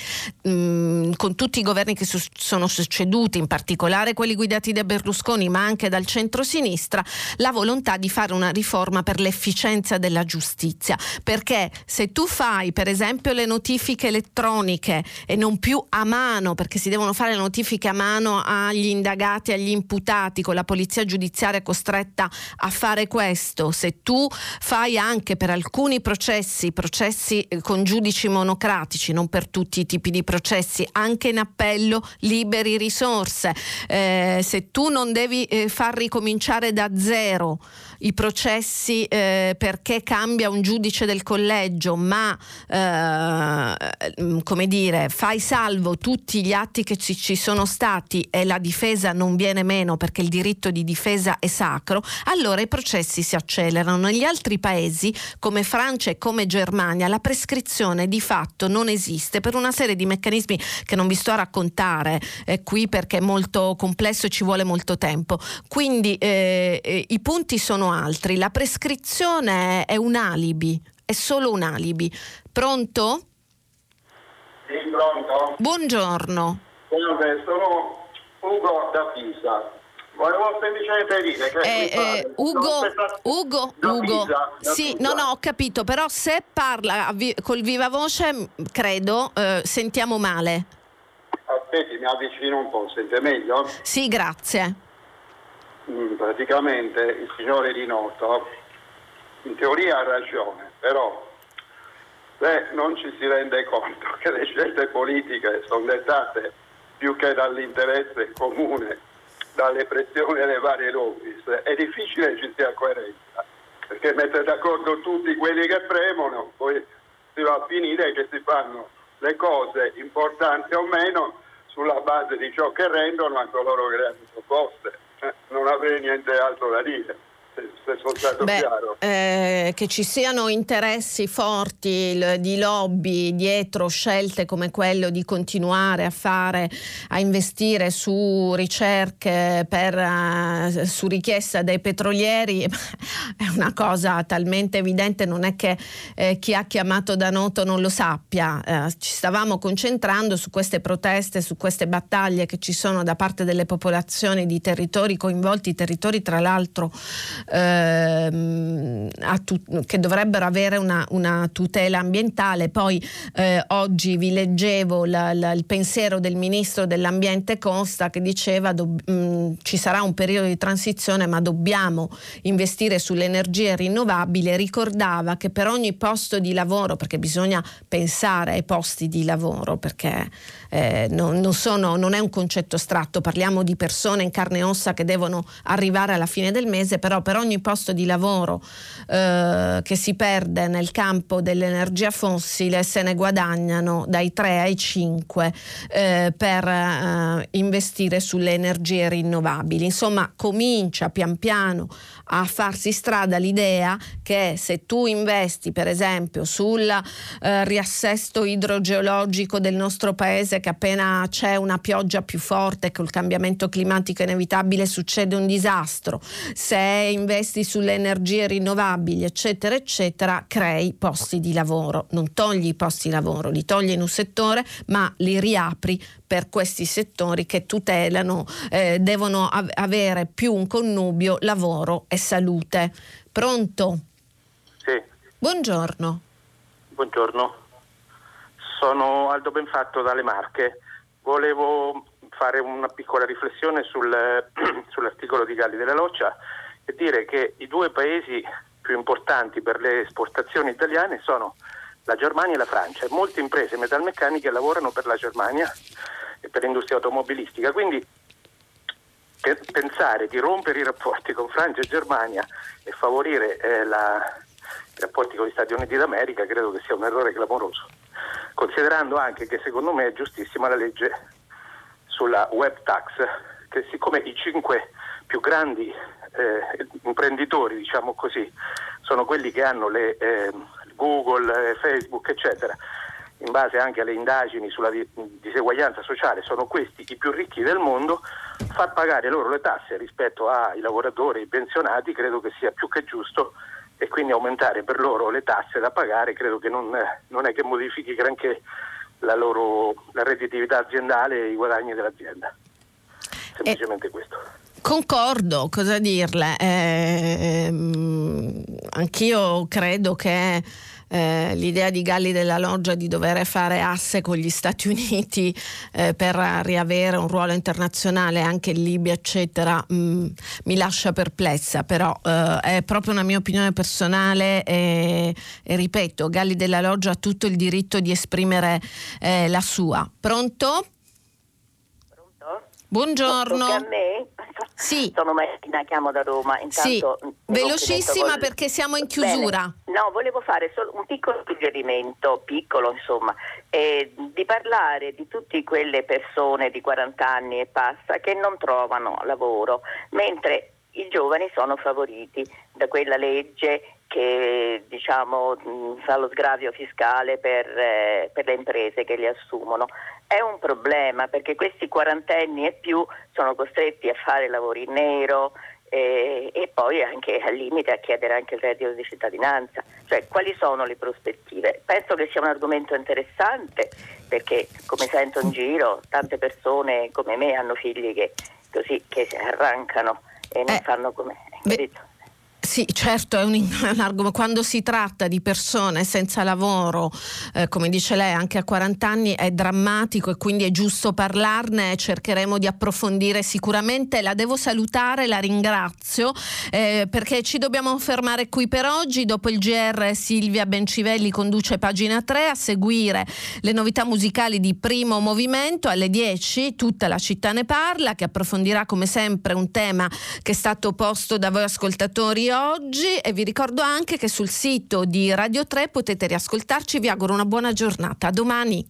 mh, mm, con tutti i governi che su- sono succeduti, in particolare quelli guidati da Berlusconi, ma anche dal centro-sinistra, la volontà di fare una riforma per l'efficienza della giustizia. Perché se tu fai, per esempio, le notifiche elettroniche e non più a mano, perché si devono fare le notifiche a mano agli indagati, agli imputati, con la polizia giudiziaria costretta a fare questo. Se tu fai anche per alcuni processi, processi eh, con giudici monocratici, non per tutti i tipi di processi, anche in appello liberi risorse. Eh, se tu non devi eh, far ricominciare da zero i processi eh, perché cambia un giudice del collegio, ma eh, come dire, fai salvo tutti gli atti che ci, ci sono stati e la difesa non viene meno perché il diritto di difesa è sacro, allora i processi si accelerano. Negli altri paesi, come Francia e come Germania, la prescrizione di fatto non esiste per una serie di meccanismi che non vi sto a raccontare eh, qui perché è molto complesso e ci vuole molto tempo. Quindi eh, eh i punti sono altri. La prescrizione è un alibi, è solo un alibi. Pronto? Sì, pronto? Buongiorno. Salve, sono Ugo da Pisa. Volevo semplicemente dire che eh, eh, Ugo, Ugo, Ugo, Pisa, sì, Pisa. no, no, ho capito, però se parla col viva voce, credo, eh, sentiamo male. Aspetti, mi avvicino un po', sente meglio? Sì, grazie. Mm, praticamente il signore Di Noto in teoria ha ragione, però se non ci si rende conto che le scelte politiche sono dettate più che dall'interesse comune, dalle pressioni delle varie lobby, è difficile che ci sia coerenza, perché mettere d'accordo tutti quelli che premono, poi si va a finire che si fanno le cose importanti o meno sulla base di ciò che rendono a coloro che le hanno proposte. Eh, non avrei niente altro da dire Beh. Eh, che ci siano interessi forti di lobby dietro scelte come quello di continuare a fare, a investire su ricerche per, uh, su richiesta dei petrolieri è una cosa talmente evidente, non è che eh, chi ha chiamato da noto non lo sappia. Eh, ci stavamo concentrando su queste proteste, su queste battaglie che ci sono da parte delle popolazioni di territori coinvolti, territori tra l'altro ehm, tu- che dovrebbero avere una, una tutela ambientale. Poi eh, oggi vi leggevo la, la, il pensiero del ministro dell'ambiente Costa che diceva do- mh, ci sarà un periodo di transizione ma dobbiamo investire sulle energie rinnovabili. Ricordava che per ogni posto di lavoro, perché bisogna pensare ai posti di lavoro, perché eh, non, non, sono, non, è un concetto astratto, parliamo di persone in carne e ossa che devono arrivare alla fine del mese, però per ogni posto di lavoro eh, che si perde nel campo dell'energia fossile se ne guadagnano dai 3 ai 5 eh, per eh, investire sulle energie rinnovabili. Insomma, comincia pian piano a farsi strada l'idea che se tu investi per esempio sul eh, riassesto idrogeologico del nostro paese che appena c'è una pioggia più forte col cambiamento climatico inevitabile succede un disastro, se investi sulle energie rinnovabili eccetera eccetera crei posti di lavoro, non togli i posti di lavoro, li togli in un settore ma li riapri per questi settori che tutelano, eh, devono av- avere più un connubio lavoro e salute. Pronto? Sì. Buongiorno. Buongiorno. Sono Aldo Benfatto dalle Marche. Volevo fare una piccola riflessione sul, sull'articolo di Galli della Loccia e dire che i due paesi più importanti per le esportazioni italiane sono la Germania e la Francia. Molte imprese metalmeccaniche lavorano per la Germania e per l'industria automobilistica. Quindi pensare di rompere i rapporti con Francia e Germania e favorire eh, la, i rapporti con gli Stati Uniti d'America credo che sia un errore clamoroso, considerando anche che secondo me è giustissima la legge sulla web tax che siccome i cinque più grandi eh, imprenditori, diciamo così, sono quelli che hanno le, eh, Google, eh, Facebook, eccetera, in base anche alle indagini sulla diseguaglianza sociale, sono questi i più ricchi del mondo, far pagare loro le tasse rispetto ai lavoratori, ai pensionati, credo che sia più che giusto e quindi aumentare per loro le tasse da pagare credo che non, non è che modifichi granché la loro la redditività aziendale e i guadagni dell'azienda. Semplicemente e... questo. Concordo, cosa dirle? Eh, anch'io credo che eh, l'idea di Galli della Loggia di dover fare asse con gli Stati Uniti eh, per riavere un ruolo internazionale anche in Libia, eccetera, mh, mm, mi lascia perplessa, però eh, è proprio una mia opinione personale e, e, ripeto, Galli della Loggia ha tutto il diritto di esprimere eh, la sua. Pronto? Pronto? Buongiorno. me? Sì. Sono Martina, chiamo da Roma. Intanto, sì. Velocissima col... perché siamo in chiusura. Bene. No, volevo fare solo un piccolo suggerimento, piccolo insomma, eh, di parlare di tutte quelle persone di 40 anni e passa che non trovano lavoro, mentre i giovani sono favoriti da quella legge che diciamo, fa lo sgravio fiscale per, eh, per, le imprese che li assumono. È un problema perché questi quarantenni e più sono costretti a fare lavori in nero eh, e poi anche al limite a chiedere anche il reddito di cittadinanza. Cioè, quali sono le prospettive? Penso che sia un argomento interessante perché, come sento in giro, tante persone come me hanno figli che, così, che si arrancano e non eh, sanno come. Beh, sì, certo, è un, un argomento. Quando si tratta di persone senza lavoro, eh, come dice lei, anche a 40 anni, è drammatico e quindi è giusto parlarne. Cercheremo di approfondire sicuramente. La devo salutare, la ringrazio eh, perché ci dobbiamo fermare qui per oggi. Dopo il GR, Silvia Bencivelli conduce pagina 3 a seguire le novità musicali di primo movimento. Alle 10 tutta la città ne parla, che approfondirà come sempre un tema che è stato posto da voi ascoltatori oggi e vi ricordo anche che sul sito di Radio 3 potete riascoltarci. Vi auguro una buona giornata. A domani.